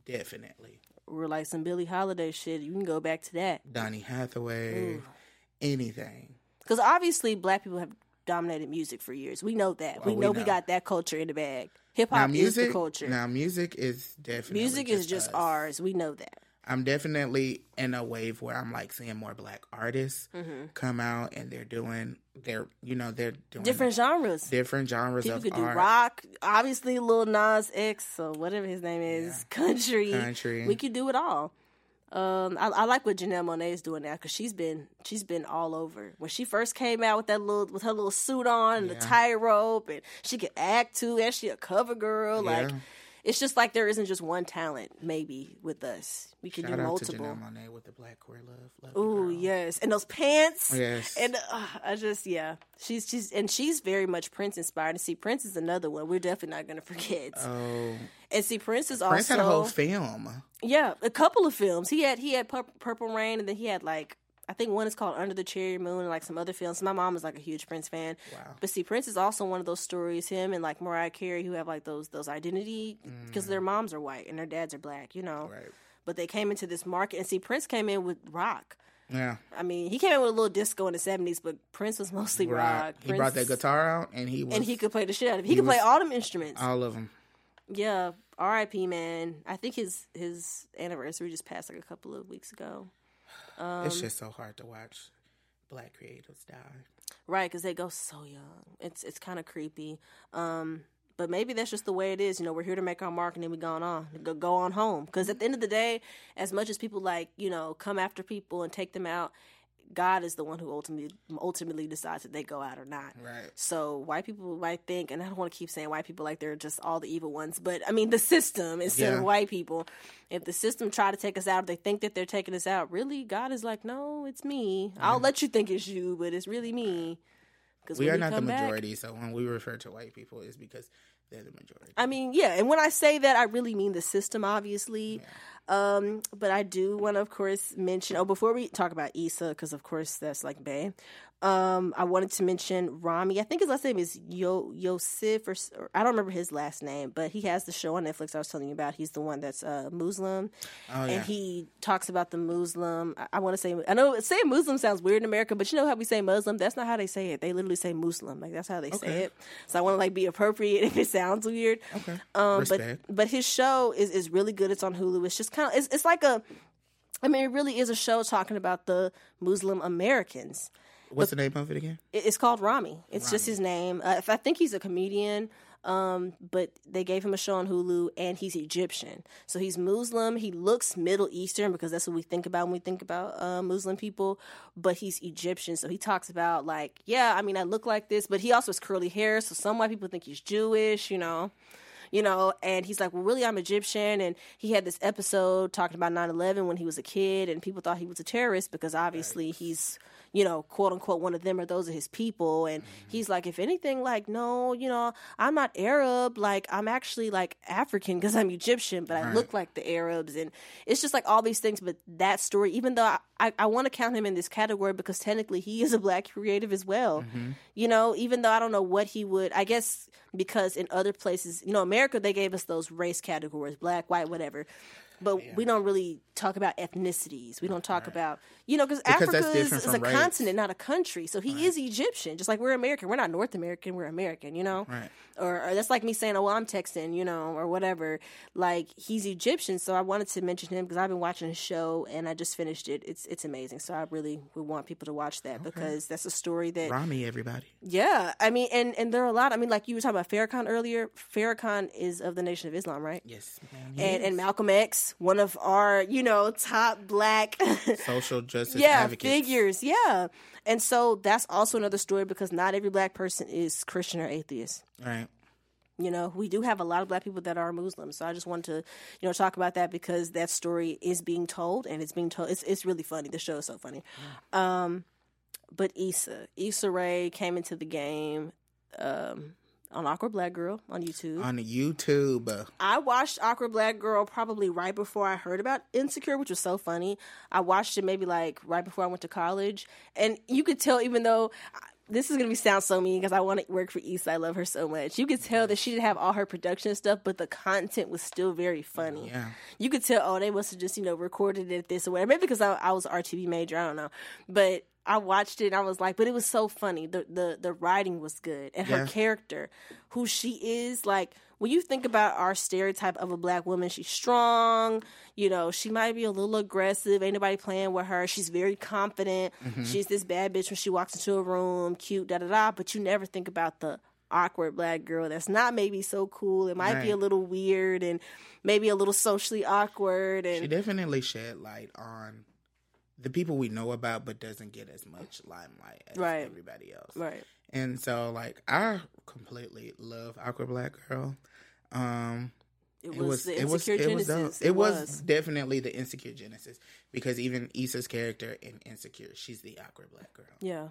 Definitely, We're like some Billie Holiday shit. You can go back to that Donny Hathaway, anything. because obviously black people have dominated music for years. We know that. we Oh, we know we got that culture in the bag. Hip hop is music, the culture. now music is definitely music is just us. ours. We know that. I'm definitely in a wave where I'm like seeing more black artists Mm-hmm. come out and they're doing they're you know they're doing Different genres. different genres People of could do art. rock, obviously Lil Nas X or whatever his name is, country. Country. We could do it all. Um, I, I like what Janelle Monae is doing now because she's been she's been all over. When she first came out with that little with her little suit on and the Yeah. tightrope, and she could act too, and she a cover girl. Like Yeah. It's just like there isn't just one talent. Maybe with us, we could Shout do out multiple. to Janelle Monae with the black queer love. Love Ooh yes, and those pants. Yes. and uh, I just yeah, she's she's and she's very much Prince inspired. And see, Prince is another one we're definitely not gonna forget. Oh, and see, Prince is Prince also had a whole film. yeah, a couple of films. He had he had Pur- Purple Rain, and then he had like I think one is called Under the Cherry Moon, and like some other films. My mom is like a huge Prince fan. Wow. But see, Prince is also one of those stories. Him and like Mariah Carey, who have like those those identity because their moms are white and their dads are black, you know. Mm. Right. But they came into this market, and see, Prince came in with rock. Yeah. I mean, he came in with a little disco in the seventies, but Prince was mostly rock. Right. He brought that guitar out and he was and he could play the shit out of it. He, he could play all them instruments. all of them. yeah, R.I.P. Man. I think his his anniversary just passed like a couple of weeks ago. Um, it's just so hard to watch black creatives die. Right, because they go so young. It's it's kind of creepy. Um, but maybe that's just the way it is. You know, we're here to make our mark, and then we gone on, go, go on home. Because at the end of the day, as much as people like you know come after people and take them out, God is the one who ultimately ultimately decides that they go out or not. Right. So white people might think, and I don't want to keep saying white people like they're just all the evil ones, but I mean the system instead Yeah. of white people. If the system try to take us out, if they think that they're taking us out, really, God is like, no, it's me. I'll let you think it's you, but it's really me. Because We are not the majority, so when we refer to white people, it's because they're the majority. I mean, yeah, and when I say that, I really mean the system, obviously. Yeah. Um, but I do want to, of course, mention. Oh, before we talk about Issa, because of course that's like Bay. Um, I wanted to mention Ramy. I think his last name is Yo Youssef, or, or, I don't remember his last name, but he has the show on Netflix I was telling you about. He's the one that's uh, Muslim, oh, yeah. and he talks about the Muslim. I, I want to say I know saying Muslim sounds weird in America, but you know how we say Muslim? That's not how they say it. They literally say Muslim. Like that's how they okay. say it. So I want to like be appropriate if it sounds weird. Okay. Um, but but his show is is really good. It's on Hulu. It's just kind of it's it's like a I mean, it really is a show talking about the Muslim Americans. What's the name of it again? It's called Ramy. It's Ramy. just his name. Uh, I think he's a comedian. Um, but they gave him a show on Hulu, and he's Egyptian. So he's Muslim. He looks Middle Eastern because that's what we think about when we think about uh, Muslim people. But he's Egyptian, so he talks about like, yeah, I mean, I look like this, but he also has curly hair. So some white people think he's Jewish, you know you know, and he's like, well, really, I'm Egyptian. And he had this episode talking about 9 11 when he was a kid, and people thought he was a terrorist because obviously right. he's you know, quote unquote, one of them or those are his people. And mm-hmm. he's like, if anything, like, no, you know, I'm not Arab. Like, I'm actually like African because I'm Egyptian, but right. I look like the Arabs. And it's just like all these things. But that story, even though I, I, I want to count him in this category because technically he is a black creative as well. Mm-hmm. You know, even though I don't know what he would, I guess because in other places, you know, America, they gave us those race categories black, white, whatever but yeah. we don't really talk about ethnicities. We don't talk right. about you know because Africa is, is a race. continent, not a country. So he right. is Egyptian, just like we're American. We're not North American. We're American. You know, right. or, or, that's like me saying, "Oh, well, I'm Texan," you know, or whatever. Like he's Egyptian, so I wanted to mention him because I've been watching his show and I just finished it. It's it's amazing. So I really would want people to watch that okay. because that's a story that Rami everybody. Yeah, I mean, and and there are a lot. I mean, like you were talking about Farrakhan earlier. Farrakhan is of the Nation of Islam, right? Yes, and and Malcolm X, one of our you know top black social justice yeah advocates. figures, yeah. And so that's also another story because not every black person is Christian or atheist. Right. You know, we do have a lot of black people that are Muslims. So I just wanted to, you know, talk about that because that story is being told and it's being told. It's it's really funny. The show is so funny. Yeah. Um, but Issa, Issa Rae came into the game. Um, on Awkward Black Girl on YouTube. On YouTube. I watched Awkward Black Girl probably right before I heard about Insecure, which was so funny. I watched it maybe like right before I went to college. And you could tell, even though this is gonna be sound so mean because I want to work for Issa. I love her so much. You could tell that she didn't have all her production stuff, but the content was still very funny. Yeah. You could tell, oh, they must have just you know recorded it this or whatever. Maybe because I, I was RTV major, I don't know. But I watched it and I was like, but it was so funny. The the the writing was good and her character, who she is, like when you think about our stereotype of a black woman, she's strong, you know, she might be a little aggressive, ain't nobody playing with her. She's very confident. Mm-hmm. She's this bad bitch when she walks into a room, cute, da da da, but you never think about the awkward black girl that's not maybe so cool. It might right. be a little weird and maybe a little socially awkward and She definitely shed light on the people we know about, but doesn't get as much limelight as right. everybody else. Right. And so, like, I completely love Awkward Black Girl. Um, it was, it was it was it was, it, it was, was definitely the insecure genesis because even Issa's character in Insecure, she's the awkward black girl. Yeah,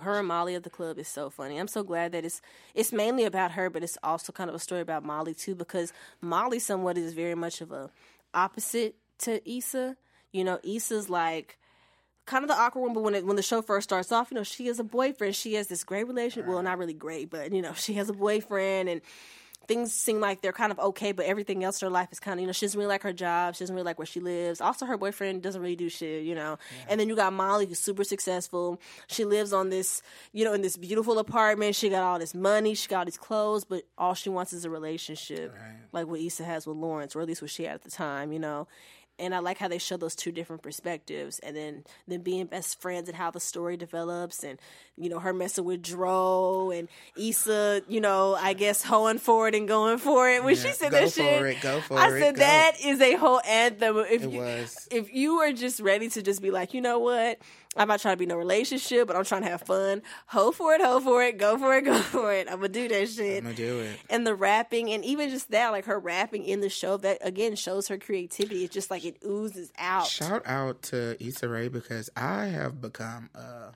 her and Molly at the club is so funny. I'm so glad that it's it's mainly about her, but it's also kind of a story about Molly too because Molly somewhat is very much of a opposite to Issa. You know, Issa's like kind of the awkward one, but when it, when the show first starts off, you know, she has a boyfriend. She has this great relationship. Well, not really great, but you know, she has a boyfriend and things seem like they're kind of okay, but everything else in her life is kind of, you know, she doesn't really like her job. She doesn't really like where she lives. Also, her boyfriend doesn't really do shit, you know. Yeah. And then you got Molly, who's super successful. She lives on this, you know, in this beautiful apartment. She got all this money. She got all these clothes, but all she wants is a relationship, right. like what Issa has with Lawrence, or at least what she had at the time, you know and I like how they show those two different perspectives, and then then being best friends and how the story develops, and you know her messing with Dro and Issa, you know I guess hoeing for it and going for it when yeah, she said that shit. It, go for I it, said go. that is a whole anthem. If it you, was. if you are just ready to just be like, you know what, I'm not trying to be no relationship, but I'm trying to have fun. Ho for it, ho for it, go for it, go for it. I'm gonna do that shit. I'm gonna do it. And the rapping, and even just that, like her rapping in the show, that again shows her creativity. It's just like it oozes out. Shout out to Issa Rae because I have become a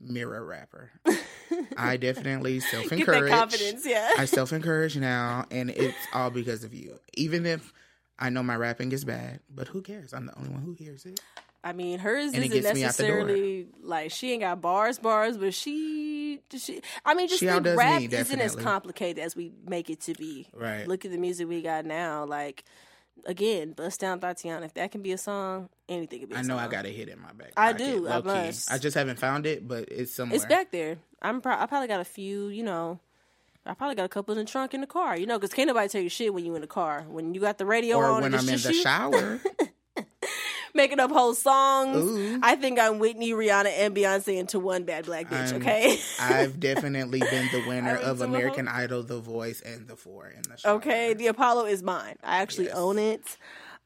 mirror rapper. I definitely self encourage. confidence, yeah. I self encourage now, and it's all because of you. Even if I know my rapping is bad, but who cares? I'm the only one who hears it. I mean, hers And isn't gets me out the door. necessarily like she ain't got bars, bars, but she, she. I mean, just think rap me, isn't as complicated as we make it to be. Right. Look at the music we got now. Like, again, bust down Thotiana. If that can be a song, anything can be. I I know I got a hit in my back. I pocket, do, I must. I just haven't found it, but it's somewhere. It's back there. I'm. Pro- I probably got a few. You know. I probably got a couple in the trunk in the car, you know, because can't nobody tell you shit when you in the car. When you got the radio Or on, when I'm in the shower. making up whole songs. Ooh. I think I'm Whitney, Rihanna, and Beyonce into one bad black bitch. I'm- okay, I've definitely been the winner of went to a American Idol, The Voice, and The Four in the shower. Okay, the Apollo is mine. I actually Yes. own it.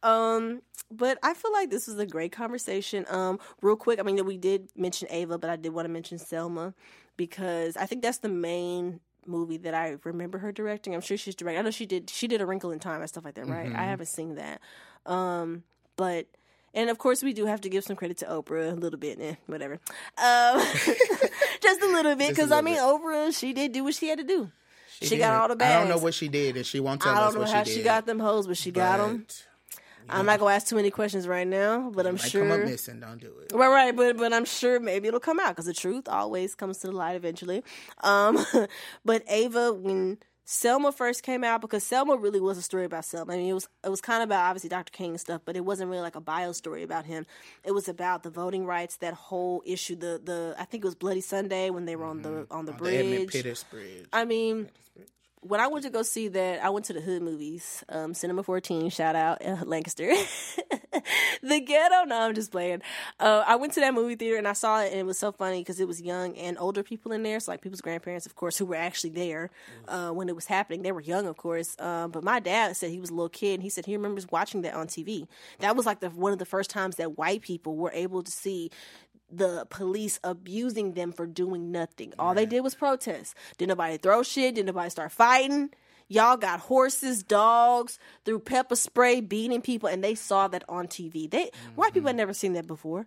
Um, but I feel like this was a great conversation. Um, real quick, I mean, we did mention Ava, but I did want to mention Selma because I think that's the main movie that I remember her directing. I'm sure she's directing. I know she did. She did A Wrinkle in Time and stuff like that, right? I haven't seen that. Um, but and of course we do have to give some credit to Oprah a little bit, eh, whatever. Um, just a little bit because I mean bit. All she did do what she had to do. She, got all the bags. I don't know what she did, and she won't tell I us don't know what how she she, got them hoes, but she got them. but I'm not gonna ask too many questions right now, but I'm sure. come up missing. Don't do it. Right, right, but but I'm sure maybe it'll come out because the truth always comes to the light eventually. Um, but Ava, when Selma first came out, because Selma really was a story about Selma. I mean, it was it was kind of about obviously Dr. King and stuff, but it wasn't really like a bio story about him. It was about the voting rights, that whole issue. The the I think it was Bloody Sunday when they were on the on the Mm-hmm. On the Edmund bridge. Pettus Bridge. I mean, when I went to go see that, I went to the Hood movies, um, Cinema 14, shout out uh, Lancaster. the ghetto, no, I'm just playing. Uh, I went to that movie theater and I saw it, and it was so funny because it was young and older people in there, so like people's grandparents, of course, who were actually there uh, when it was happening. They were young, of course, um, but my dad said he was a little kid, and he said he remembers watching that on TV. That was like the one of the first times that white people were able to see the police abusing them for doing nothing. All they did was protest. Did nobody throw shit? Did nobody start fighting? Y'all got horses, dogs, threw pepper spray, beating people, and they saw that on TV. They white people had never seen that before.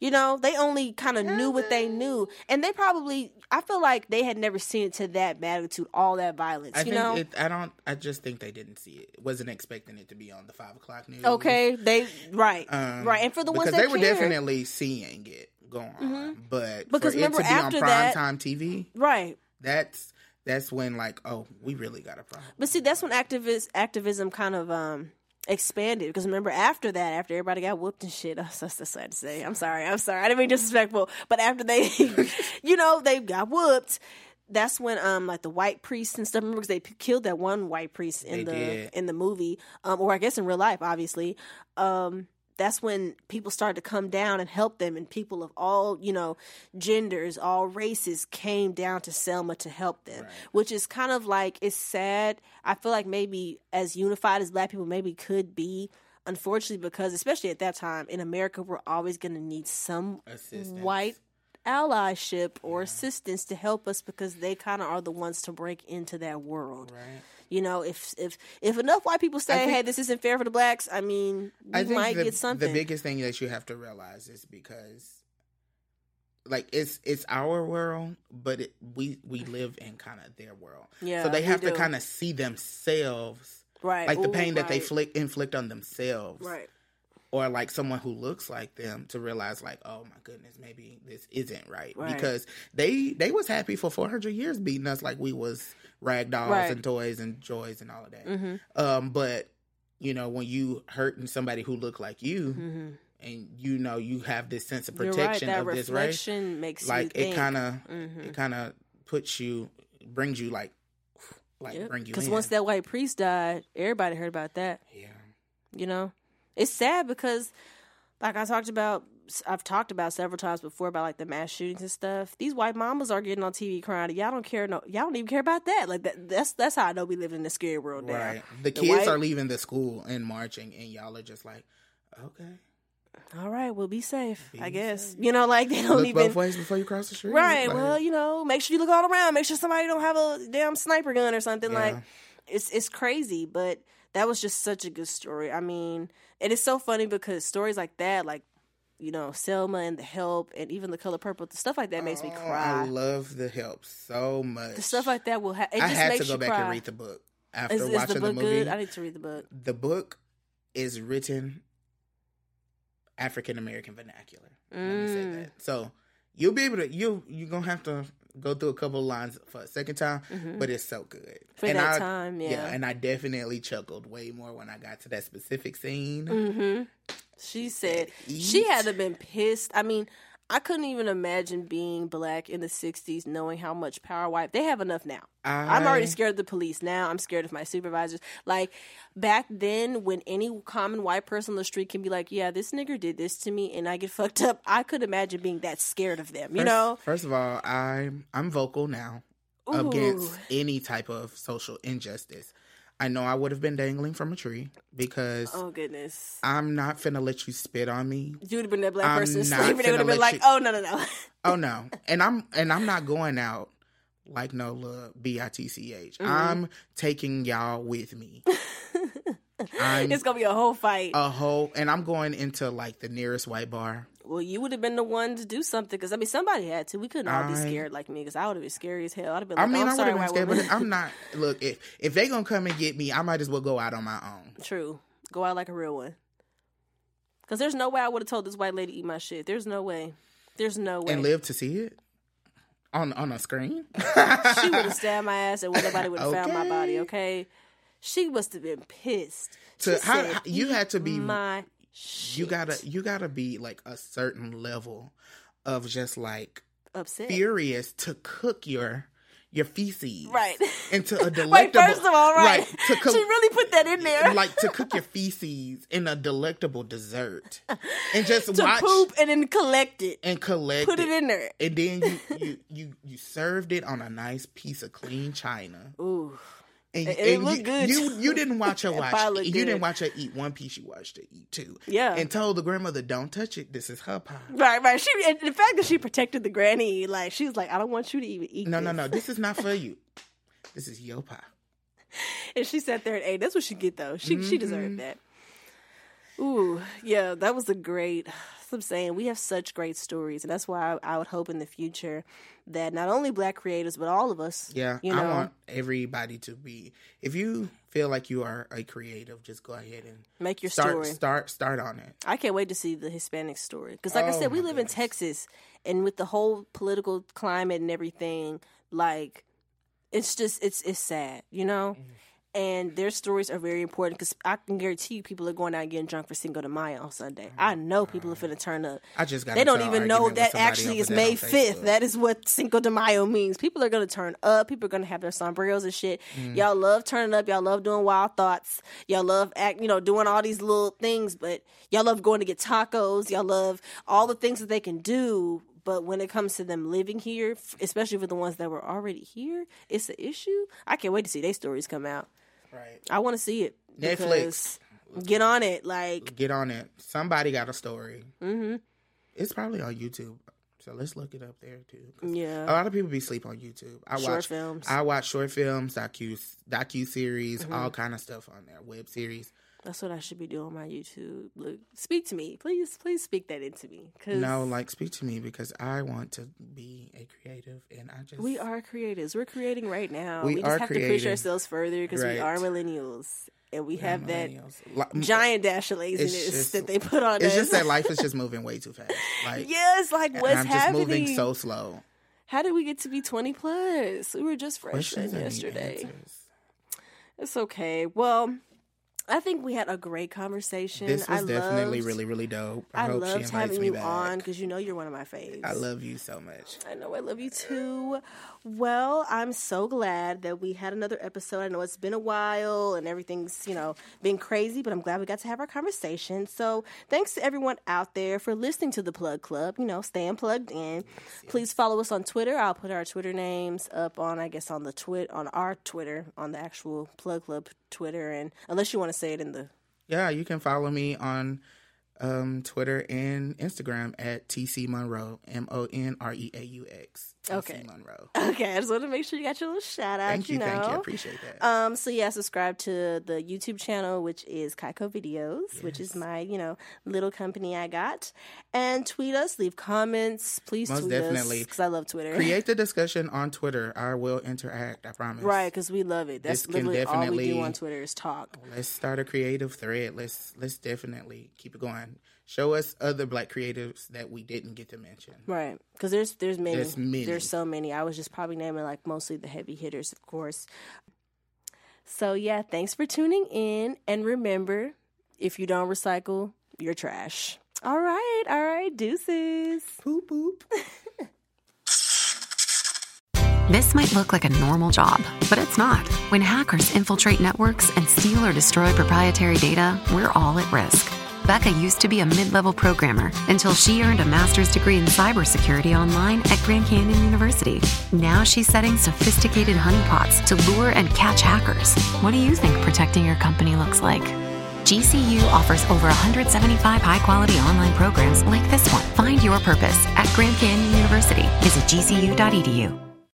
You know, they only kind of knew what they knew, and they probably. I feel like they had never seen it to that magnitude, all that violence. I you think know, it, I don't. I just think they didn't see it. Wasn't expecting it to be on the five o'clock news. okay, they right, Um, right, and for the ones because that they were care, definitely seeing it go on, but Because remember it to be after on prime that- time TV, right. that's that's when like, oh, we really got a problem. But see, that's when activist activism kind of um expanded because remember after that, after everybody got whooped and shit, that's, that's, that's sad to say. I'm sorry, I'm sorry, I didn't mean disrespectful, but after they, you know, they got whooped. That's when um like the white priests and stuff. Remember because they p- killed that one white priest in They the did. in the movie, um, or I guess in real life, obviously. Um, that's when people started to come down and help them, and people of all you know genders, all races came down to Selma to help them, which is kind of like it's sad. I feel like maybe as unified as Black people maybe could be, unfortunately, because especially at that time in America, we're always going to need some Assistance. white allyship or assistance to help us because they kind of are the ones to break into that world. Right. You know, if if if enough white people say, think- "Hey, this isn't fair for the blacks," I mean, we I think might the, get something. the biggest thing that you have to realize is because like it's it's our world, but it, we we live in kind of their world. Yeah, so they have to kind of see themselves, right? like the Ooh, pain that they flick, inflict on themselves, Right. or like someone who looks like them to realize like oh my goodness maybe this isn't right, Right. because they they was happy for 400 years beating us like we was rag dolls Right. and toys and joys and all of that Mm-hmm. um but you know when you hurting somebody who look like you Mm-hmm. and you know you have this sense of right. protection That of this race makes like it kind of Mhm. it kind of puts you brings you like like bring you Because once that white priest died, everybody heard about that. yeah You know, it's sad because, like I talked about, I've talked about several times before about like the mass shootings and stuff. These white mamas are getting on TV crying. Y'all don't care. No, y'all don't even care about that. Like that. That's that's how I know we live in a scary world now. right the, The kids white- are leaving the school and marching and y'all are just like okay All right, we'll be safe. I Be guess you know, like they don't look even. both ways before you cross the street Right. Like, well, you know, make sure you look all around. Make sure somebody don't have a damn sniper gun or something. Yeah. Like, it's it's crazy, but that was just such a good story. I mean, and it is so funny because stories like that, like you know, Selma and The Help and even The Color Purple, the stuff like that makes me Oh, cry. I love the help so much. the stuff like that will ha- it I just had makes to go back cry. and read the book after is, is watching the book movie. good? I need to read the book. the book is written African American vernacular. Let me say Mm. that. So you'll be able to you you're gonna have to go through a couple of lines for a second time, but it's so good. Mm-hmm. For and that I, time, yeah. and I definitely chuckled way more when I got to that specific scene. Mm-hmm. She said she had to been pissed. I mean, I couldn't even imagine being black in the '60s, knowing how much power white they have enough now. I, I'm already scared of the police now. I'm scared of my supervisors. Like back then, when any common white person on the street can be like, "Yeah, this nigger did this to me," and I get fucked up, I could imagine being that scared of them. You First- know? First of all, I'm I'm vocal now against any type of social injustice. I know I would have been dangling from a tree because Oh goodness. I'm not finna let you spit on me. You would have been that black I'm person slavery. They would have been like, you- "Oh no, no, no." Oh no, and I'm and I'm not going out like no little b i t c h. Mm-hmm. I'm taking y'all with me. I'm it's gonna be a whole fight. a whole, and I'm going into like the nearest white bar. Well, you would have been the one to do something because I mean, somebody had to. We couldn't all be scared like me because I would have been scary as hell. I'd have been I mean, oh, I'm I would have been scared, woman. but I'm not. Look, if if they gonna come and get me, I might as well go out on my own. True. Go out like a real one. Because there's no way I would have told this white lady to eat my shit. There's no way. There's no way. and live to see it on on a screen. she would have stabbed my ass and nobody would have found my body. Okay. She must have been pissed. To- She how- said, you had to be- my shit. you gotta you gotta be like a certain level of just like upset. furious to cook your your feces Right. into a Wait, delectable. first of all, right. to cook, she really put that in there. like to cook your feces in a delectable dessert, and just to watch poop and then collect it. and collect it. Put it in there. and then you, you you you served it on a nice piece of clean china. Ooh. And, And it looked you, good, You you didn't watch her watch. probably You didn't watch her eat one piece. You watched her eat two. Yeah. and told the grandmother, "Don't touch it. This is her pie." Right, right. She and the fact that she protected the granny, like she was like, I don't want you to even eat. No, this. no, no. This is not for you. This is your pie. And she sat there and ate. That's what she get though. She she Mm-hmm. deserved that. Ooh, yeah, that was a great. that's what I'm saying we have such great stories, and that's why I, I would hope in the future that not only Black creators but all of us. Yeah, you know, I want everybody to be. If you feel like you are a creative, just go ahead and make your start story. start start on it. I can't wait to see the Hispanic story because, like I Oh, said, we my live in. Texas, and with the whole political climate and everything, like it's just it's it's sad, you know. Mm. And their stories are very important because I can guarantee you, people are going out and getting drunk for Cinco de Mayo on Sunday. I know people are finna turn up. I just got. They don't even know that actually is May fifth. That is what Cinco de Mayo means. People are gonna turn up. People are gonna have their sombreros and shit. Mm. Y'all love turning up. Y'all love doing wild thoughts. Y'all love act, you know, doing all these little things. But y'all love going to get tacos. Y'all love all the things that they can do. But when it comes to them living here, especially for the ones that were already here, it's an issue. I can't wait to see their stories come out. Right. I want to see it. Netflix. Get on it. Like, Get on it. Somebody got a story. hmm It's probably on YouTube, so let's look it up there too. yeah. A lot of people be sleep on YouTube. I Short watch films. I watch short films, docu docu series, Mm-hmm. all kind of stuff on there, web series. That's what I should be doing on my YouTube. Look, speak to me, please. Please speak that into me. Cause No, like speak to me because I want to be a creative, and I just we are creatives. We're creating right now. We We, just have to push ourselves further because we are millennials and we have that giant dash of laziness just- that they put on It's us. just that life is just moving way too fast. Like yes, like what's I'm just happening? moving so slow. How did we get to be twenty plus? We were just freshmen yesterday. It's okay. Well, I think we had a great conversation. This was I definitely loved- really, really dope. I, I hope she loved invites having you back. on because you know you're one of my faves. I love you so much. I know I love you too. Well, I'm so glad that we had another episode. I know it's been a while and everything's, you know, been crazy, but I'm glad we got to have our conversation. So, thanks to everyone out there for listening to the Plug Club, you know, staying plugged in. Please follow us on Twitter. I'll put our Twitter names up on I guess on the twit on our Twitter, on the actual Plug Club Twitter and unless you want to say it in the Yeah, you can follow me on um, Twitter and Instagram at TC Monreaux, M O N R E A U X. Okay. Monreaux. Okay, I just want to make sure you got your little shout out. Thank you, know. thank you. I appreciate that. Um, so yeah, subscribe to the YouTube channel, which is Kaiko Videos, which is my you know little company I got, and tweet us, leave comments, please Most tweet definitely. because I love Twitter. Create the discussion on Twitter. I will interact. I promise. right, because we love it. That's This literally all we do on Twitter is talk. Let's start a creative thread. Let's let's definitely keep it going. Show us other black creatives that we didn't get to mention. Right, because there's there's many. There's many. There's so many. I was just probably naming like mostly the heavy hitters, of course. So yeah, thanks for tuning in, and remember, if you don't recycle, you're trash. All right, all right, deuces. Boop boop. This might look like a normal job, but it's not. When hackers infiltrate networks and steal or destroy proprietary data, we're all at risk. Becca used to be a mid level programmer until she earned a master's degree in cybersecurity online at Grand Canyon University. Now she's setting sophisticated honeypots to lure and catch hackers. What do you think protecting your company looks like? GCU offers over 175 high quality online programs like this one. Find your purpose at Grand Canyon University. Visit gcu.edu.